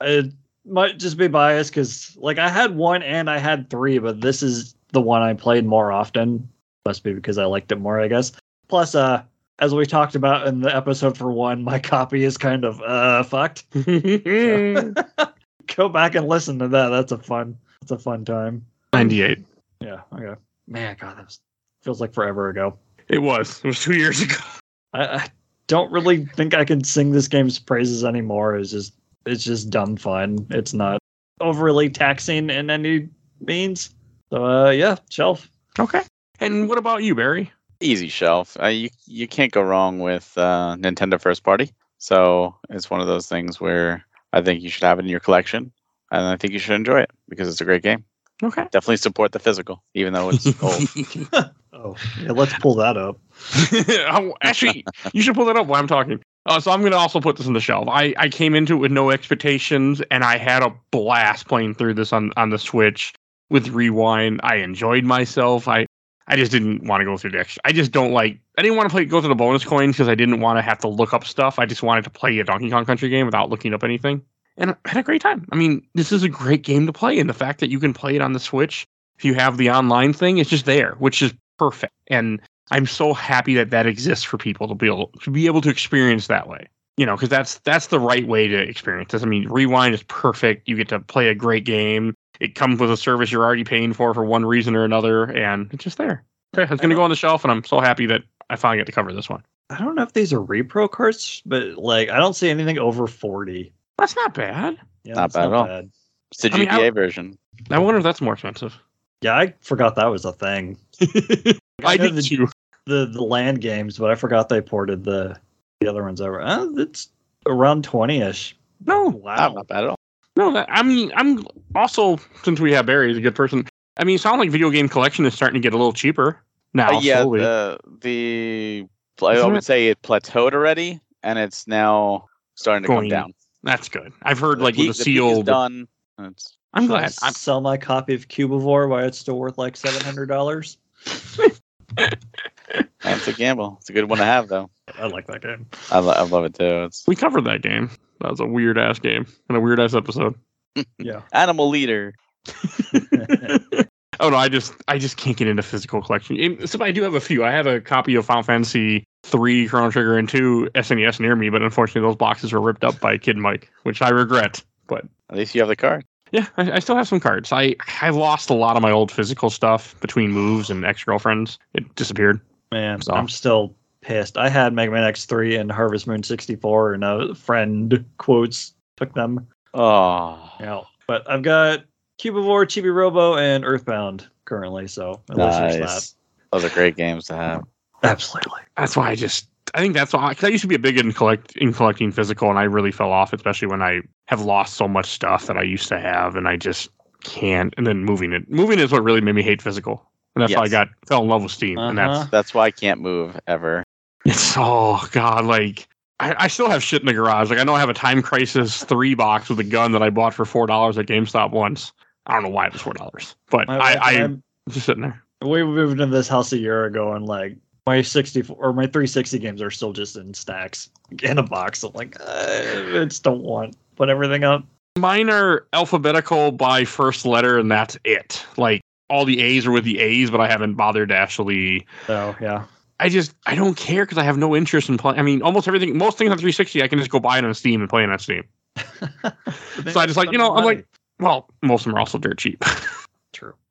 it might just be biased because, like, I had one and I had three, but this is the one I played more often. Must be because I liked it more, I guess. Plus, uh, as we talked about in the episode for one, my copy is kind of uh fucked. Go back and listen to that. That's a fun. That's a fun time. 98. Yeah. Okay. Man, God, that was, feels like forever ago. It was. It was two years ago. I, I don't really think I can sing this game's praises anymore. It's just it's just dumb fun. It's not overly taxing in any means. So uh yeah, shelf. Okay. And what about you, Barry? Easy shelf. Uh, you you can't go wrong with uh, Nintendo first party. So it's one of those things where I think you should have it in your collection, and I think you should enjoy it because it's a great game. Okay. Definitely support the physical, even though it's old. Oh, yeah, let's pull that up. Oh, Actually, you should pull that up while I'm talking. Uh, so I'm going to also put this on the shelf. I, I came into it with no expectations, and I had a blast playing through this on, on the Switch with Rewind. I enjoyed myself. I I just didn't want to go through the extra. I just don't like. I didn't want to play go through the bonus coins because I didn't want to have to look up stuff. I just wanted to play a Donkey Kong Country game without looking up anything, and I had a great time. I mean, this is a great game to play, and the fact that you can play it on the Switch if you have the online thing, it's just there, which is perfect. And I'm so happy that that exists for people to be able to be able to experience that way. You know, because that's that's the right way to experience this. I mean, Rewind is perfect. You get to play a great game. It comes with a service you're already paying for for one reason or another, and it's just there. Okay, it's going to go on the shelf, and I'm so happy that I finally get to cover this one. I don't know if these are repro cards, but like I don't see anything over forty. That's not bad. Yeah, Not that's bad at all. It's the I mean, GBA I- version. I wonder if that's more expensive. Yeah, I forgot that was a thing. I know did the- too. The the land games, but I forgot they ported the the other ones over. Uh, it's around twenty ish. No, Oh, not bad at all. No, that, I mean, I'm also since we have Barry, he's a good person. I mean, it sounds like video game collection is starting to get a little cheaper now. Uh, yeah, slowly. the the I Isn't would it- say it plateaued already, and it's now starting to Going come down. That's good. I've heard like peak, with the peak is sealed. done. It's, I'm glad. I sell my copy of Cubivore while it's still worth like seven hundred dollars. it's a gamble. It's a good one to have, though. I like that game. I, lo- I love it too. It's we covered that game. That was a weird ass game and a weird ass episode. Yeah. Animal Leader. Oh no, I just I just can't get into physical collection. And So I do have a few. I have a copy of Final Fantasy three Chrono Trigger and two SNES near me, but unfortunately those boxes were ripped up by Kid Mike, which I regret. But At least you have the card. Yeah, I, I still have some cards. I I lost a lot of my old physical stuff between moves and ex girlfriends. It disappeared. Man, So- I'm still pissed. I had Mega Man X3 and Harvest Moon 64, and a friend quotes took them. Oh, Yeah, but I've got Cubivore, Chibi Robo, and Earthbound currently. So at least there's nice. Those are great games to have. That. Absolutely. That's why I just I think that's why because I used to be a big in collect in collecting physical, and I really fell off, especially when I have lost so much stuff that I used to have, and I just can't. And then moving it, moving is what really made me hate physical, and that's why I got fell in love with Steam, and that's Uh-huh. That's why I can't move ever. It's oh god, like I, I still have shit in the garage. Like I know I have a Time Crisis three box with a gun that I bought for four dollars at GameStop once. I don't know why it was four dollars, but My I, I I'm just sitting there. We moved into this house a year ago, and like my 64 or my 360 games are still just in stacks in a box. I'm like, uh, I just don't want put everything up. Mine are alphabetical by first letter, and that's it. Like all the A's are with the A's, but I haven't bothered to actually Oh yeah, I just I don't care because I have no interest in playing. I mean, almost everything, most things on 360, I can just go buy it on Steam and play it on Steam. So I just like, you know, I'm like, well, most of them are also dirt cheap.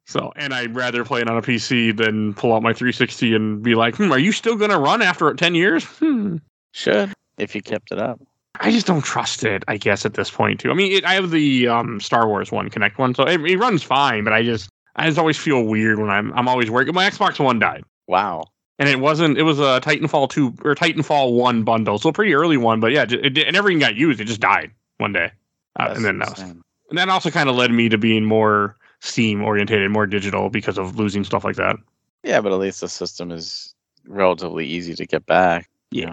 So, and I'd rather play it on a PC than pull out my 360 and be like, hmm, are you still going to run after 10 years? Hmm. Should if you kept it up. I just don't trust it, I guess, at this point, too. I mean, it, I have the um, Star Wars one, Kinect one, so it, it runs fine, but I just, I just always feel weird when I'm, I'm always working. My Xbox One died. Wow. And it wasn't, it was a Titanfall 2 or Titanfall 1 bundle, so a pretty early one, but yeah, it, it, and everything got used. It just died one day. Uh, and then that was, and that also kind of led me to being more Steam orientated, more digital because of losing stuff like that. Yeah, but at least the system is relatively easy to get back. Yeah.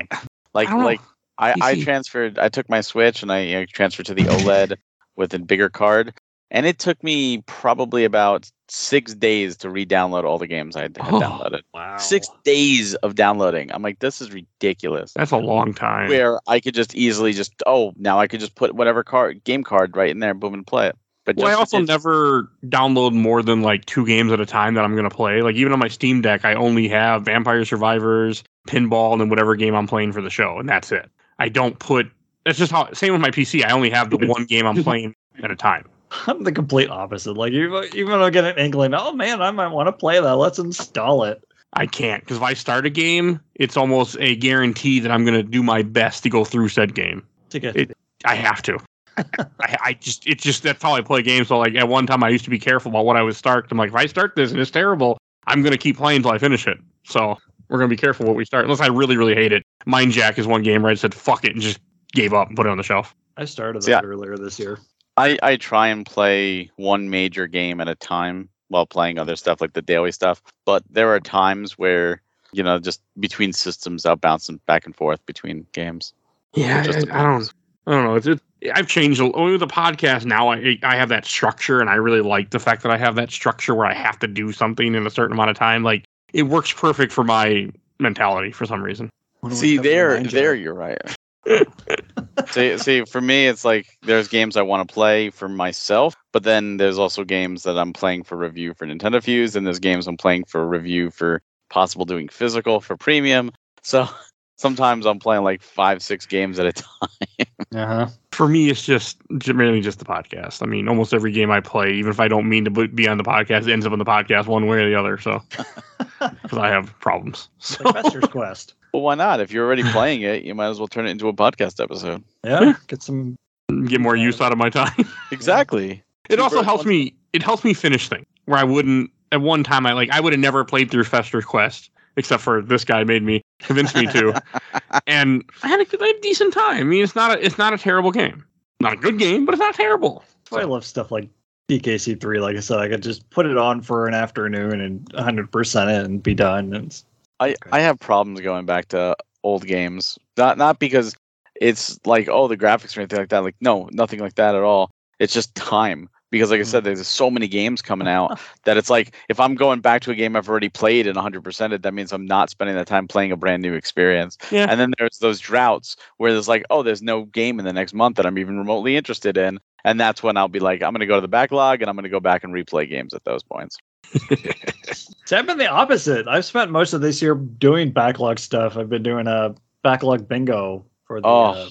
Like I like I, I transferred I took my Switch and I you know, transferred to the OLED with a bigger card. And it took me probably about six days to re-download all the games I had had Oh. downloaded. Wow. Six days of downloading. I'm like, this is ridiculous. That's a long time. Where I could just easily just oh now I could just put whatever card game card right in there, boom, and play it. But Well, I also it's- never download more than like two games at a time that I'm going to play. Like even on my Steam Deck, I only have Vampire Survivors, Pinball, and then whatever game I'm playing for the show, and that's it. I don't put. That's just how. Same with my PC. I only have the one game I'm playing at a time. I'm the complete opposite. Like even even I get an inkling, oh man, I might want to play that. Let's install it. I can't because if I start a game, it's almost a guarantee that I'm going to do my best to go through said game. To get It- I have to. I, I just it's just that's how I play games. So like at one time I used to be careful about what I would start. I'm like if I start this and it's terrible, I'm gonna keep playing until I finish it. So we're gonna be careful what we start unless I really really hate it. Mind Jack is one game where I said fuck it and just gave up and put it on the shelf. I started Yeah. earlier this year. I, I try and play one major game at a time while playing other stuff like the daily stuff. But there are times where, you know, just between systems, I'll bounce them back and forth between games. Yeah, just I, I don't. I don't know. It's, it, I've changed a- with the podcast now. I I have that structure, and I really like the fact that I have that structure where I have to do something in a certain amount of time. Like it works perfect for my mentality for some reason. See, there, there, you're right. see, see, for me, it's like there's games I want to play for myself, but then there's also games that I'm playing for review for Nintendo Fuse, and there's games I'm playing for review for possible doing physical for premium. So sometimes I'm playing like five, six games at a time. Uh-huh. For me, it's just mainly just the podcast. I mean, almost every game I play, even if I don't mean to be on the podcast, ends up on the podcast one way or the other. So, because I have problems. So, Like Fester's Quest. Well, why not? If you're already playing it, you might as well turn it into a podcast episode. Yeah. Get some get more use out of my time. Exactly. it Two also helps me. It helps me finish things where I wouldn't. At one time, I like I would have never played through Fester's Quest except for this guy made me convince me to, and I had a, had a decent time. I mean, it's not a it's not a terrible game. Not a good game, but it's not terrible. I love stuff like DKC3. Like I said, I could just put it on for an afternoon and 100% it and be done. And it's, I, I have problems going back to old games. Not not because it's like oh the graphics or anything like that. Like no, nothing like that at all. It's just time. Because like I said, there's so many games coming out that it's like if I'm going back to a game I've already played and 100% it, that means I'm not spending that time playing a brand new experience. Yeah. And then there's those droughts where there's like, oh, there's no game in the next month that I'm even remotely interested in. And that's when I'll be like, I'm going to go to the backlog and I'm going to go back and replay games at those points. See, I've been the opposite. I've spent most of this year doing backlog stuff. I've been doing a backlog bingo for the Oh. uh,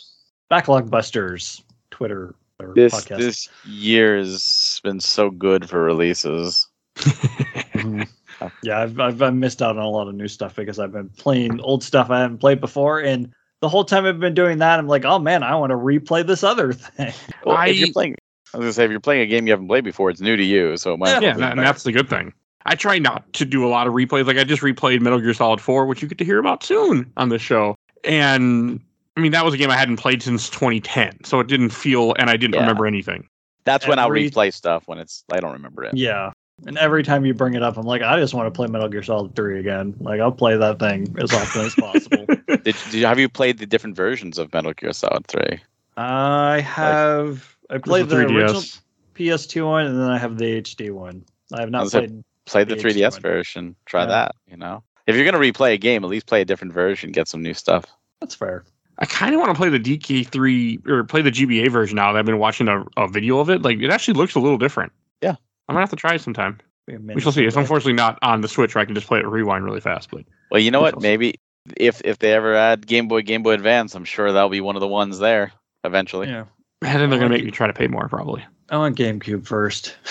Backlog Busters Twitter or This podcast. this year's been so good for releases. Mhm. yeah, I've, I've I've missed out on a lot of new stuff because I've been playing old stuff I haven't played before, and the whole time I've been doing that, I'm like, oh man, I want to replay this other thing. Well, I- if you're playing, I was gonna say if you're playing a game you haven't played before, it's new to you, so it might. as yeah, well that, and that's the good thing. I try not to do a lot of replays. Like I just replayed Metal Gear Solid 4, which you get to hear about soon on this show. And I mean, that was a game I hadn't played since 2010, so it didn't feel, and I didn't Yeah. remember anything. That's when I'll replay stuff when it's I don't remember it. Yeah. And every time you bring it up, I'm like, I just want to play Metal Gear Solid 3 again. Like, I'll play that thing as often as possible. Did, did you, have you played the different versions of Metal Gear Solid Three? I have. I played the, There's a original 3DS. PS2 one, and then I have the HD one. I have not Those played. Play the The 3DS HD one. version. Try Yeah. that. You know, if you're gonna replay a game, at least play a different version. Get some new stuff. That's fair. I kind of want to play the DK3 or play the GBA version now that I've been watching a, a video of it. Like, it actually looks a little different. Yeah. I'm going to have to try it sometime. We minute shall see. It's unfortunately not on the Switch where I can just play it rewind really fast, but Well, you know what? Maybe if if they ever add Game Boy, Game Boy Advance, I'm sure that'll be one of the ones there eventually. Yeah. And then they're gonna make me try to pay more, probably. I want GameCube first.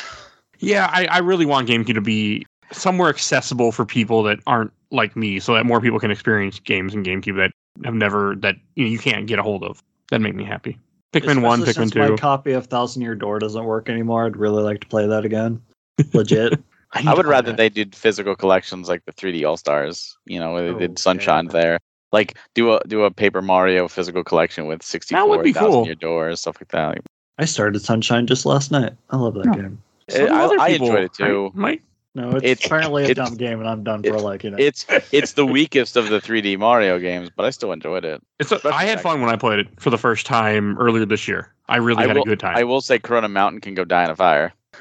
Yeah, I, I really want GameCube to be somewhere accessible for people that aren't like me, so that more people can experience games in GameCube that have never that you know you can't get a hold of. That make me happy. Pikmin one, Pikmin since My two. copy of Thousand Year Door doesn't work anymore. I'd really like to play that again. Legit. need I would rather that. they did physical collections like the 3D All Stars. You know, where they Oh, did Sunshine yeah. there. Like do a do a Paper Mario physical collection with 64 would be cool. Year Door stuff like that. I started Sunshine just last night. I love that Yeah. game. Some eh, I- I enjoyed it too. right, Mike? No, it's, It's- apparently a it's- dumb game, and I'm done it- for liking it. it's it's the weakest of the 3D Mario games, but I still enjoyed it. It's a, I had fun when I played it for the first time earlier this year. I really I had will, a good time. I will say Corona Mountain can go die in a fire.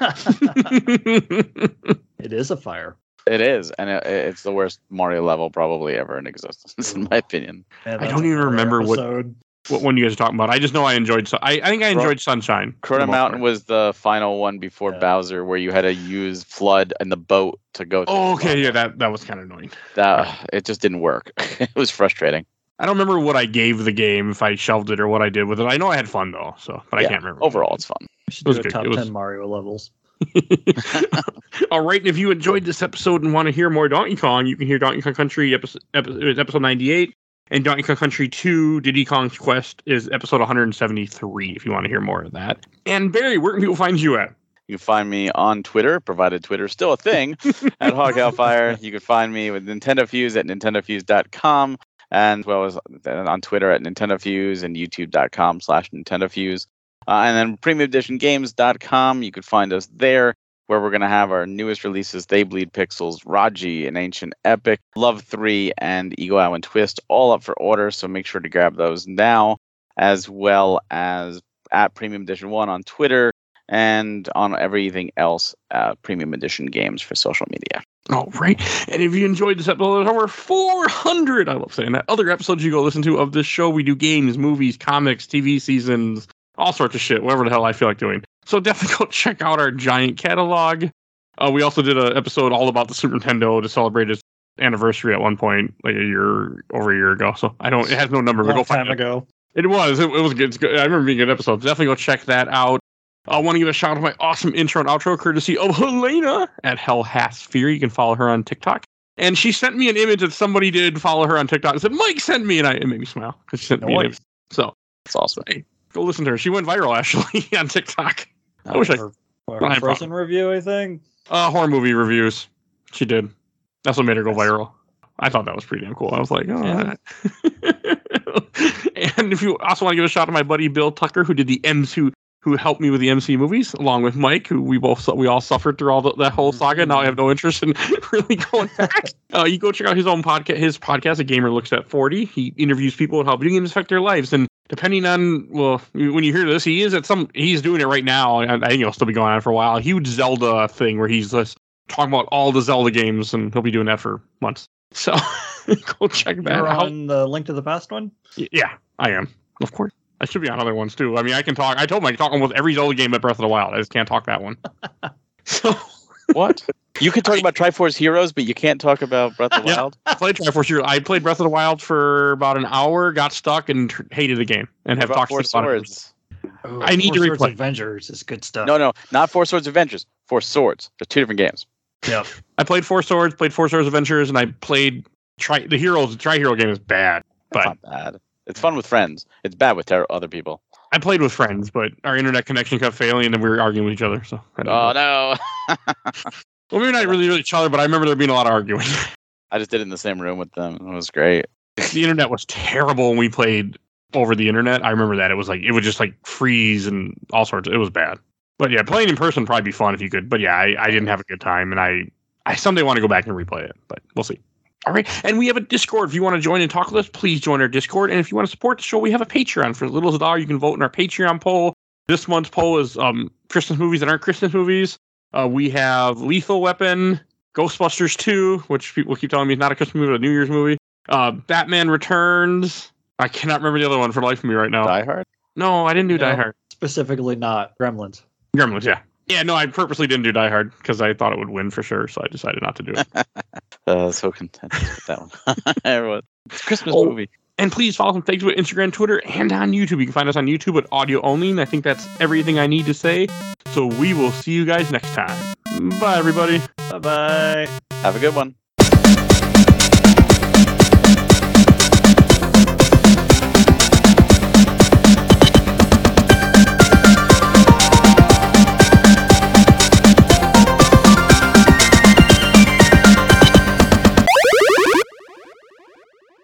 it is a fire. It is, and it, it's the worst Mario level probably ever in existence, in my opinion. Man, I don't even another remember what- episode. What one you guys are talking about? I just know I enjoyed. Su- I, I think I Cro- enjoyed Sunshine. for Corona Mountain part. was the final one before Yeah. Bowser, where you had to use FLUDD and the boat to go. Oh, the okay, yeah, that that was kind of annoying. that it just didn't work. it was frustrating. I don't remember what I gave the game if I shelved it or what I did with it. I know I had fun though, so but I can't remember. Overall, it's fun. It was do a good. top It was- ten Mario levels. All right, and if you enjoyed this episode and want to hear more Donkey Kong, you can hear Donkey Kong Country episode, episode, episode 98, and Donkey Kong Country 2 Diddy Kong's Quest is episode 173 if you want to hear more of that. And Barry, where can people find you at? You can find me on Twitter, provided Twitter's still a thing, at Hog Hellfire. You can find me with Nintendo Fuse at nintendofuse.com, and as well as on Twitter at Nintendo Fuse and youtube.com slash Nintendo Fuse. Uh, and then premiumeditiongames.com, you can find us there, where we're going to have our newest releases, They Bleed Pixels, Raji, An Ancient Epic, Love 3, and Eagle Island Twist, all up for order, so make sure to grab those now, as well as at Premium Edition 1 on Twitter, and on everything else uh, premium edition games for social media All right. And if you enjoyed this episode, there's over 400, I love saying that, other episodes you go listen to of this show. We do games, movies, comics, TV seasons, all sorts of shit, whatever the hell I feel like doing. So definitely go check out our giant catalog. Uh, we also did an episode all about the Super Nintendo to celebrate its anniversary at one point, like a year, over a year ago. So I don't, it has no number, but go find time it. ago. It was. It, it was good. It's good. I remember being a good episode. Definitely go check that out. I want to give a shout out to my awesome intro and outro, courtesy of Helena at Hell Has Fear. You can follow her on TikTok. And she sent me an image that somebody did follow her on TikTok. and said, Mike sent me, and I, it made me smile because she sent me an image. So it's awesome go listen to her. She went viral actually on TikTok. I wish I- Her- her I Frozen review, I think. Uh, horror movie reviews. She did. That's what made her go viral. I thought that was pretty damn cool. I was like, oh. Yeah. and if you also want to give a shout out to my buddy Bill Tucker, who did the MC, who helped me with the MC movies, along with Mike, who we both we all suffered through all the, that whole saga. Now I have no interest in really going back. Uh, you go check out his own podcast. His podcast, A Gamer Looks at Forty. He interviews people and how video games affect their lives. And depending on well, when you hear this, he is at some. He's doing it right now. and I think he'll still be going on for a while. A huge Zelda thing where he's just talking about all the Zelda games, and he'll be doing that for months. So go check that You're out. on the Link to the Past one. Yeah, I am. Of course. I should be on other ones too. I mean, I can talk. I told him I can talk almost every Zelda game at Breath of the Wild. I just can't talk that one. so what you can talk about triforce heroes but you can't talk about breath of the Yeah. wild I played Triforce Heroes. I played Breath of the Wild for about an hour, got stuck, and tr- hated the game, and What have talked four shit about it. swords Oh, I need Four to Swords replay. Avengers is good stuff. no no not four swords adventures four swords they're two different games Yeah. I played Four Swords, played Four Swords Adventures, and I played Tri. The Heroes. The Tri Hero game is bad, That's but not bad it's fun with friends it's bad with ter- other people I played with friends. But our internet connection kept failing, and then we were arguing with each other. So oh it. no well, maybe not really really each other, but I remember there being a lot of arguing. i just did it in the same room with them it was great the internet was terrible when we played over the internet. I remember that it was like it would just like freeze and all sorts. It was bad. But yeah, playing in person would probably be fun if you could. But yeah, I, I didn't have a good time, and I I someday want to go back and replay it, but we'll see. All right, and we have a Discord. If you want to join and talk with us, please join our Discord. And if you want to support the show, we have a Patreon. For as little as a dollar, you can vote in our Patreon poll. This month's poll is um, Christmas movies that aren't Christmas movies. Uh, we have Lethal Weapon, Ghostbusters 2, which people keep telling me is not a Christmas movie, but a New Year's movie. Uh, Batman Returns. I cannot remember the other one for the life of me right now. die hard No, I didn't do Die Hard. Specifically not Gremlins. Gremlins, yeah. Yeah, no, I purposely didn't do Die Hard because I thought it would win for sure, so I decided not to do it. Uh, so content with that one. Everyone, it's a Christmas Oh. movie. and please follow us on Facebook, Instagram, Twitter, and on YouTube. You can find us on YouTube at audio only, and I think that's everything I need to say. So we will see you guys next time. Bye, everybody. Bye bye. Have a good one.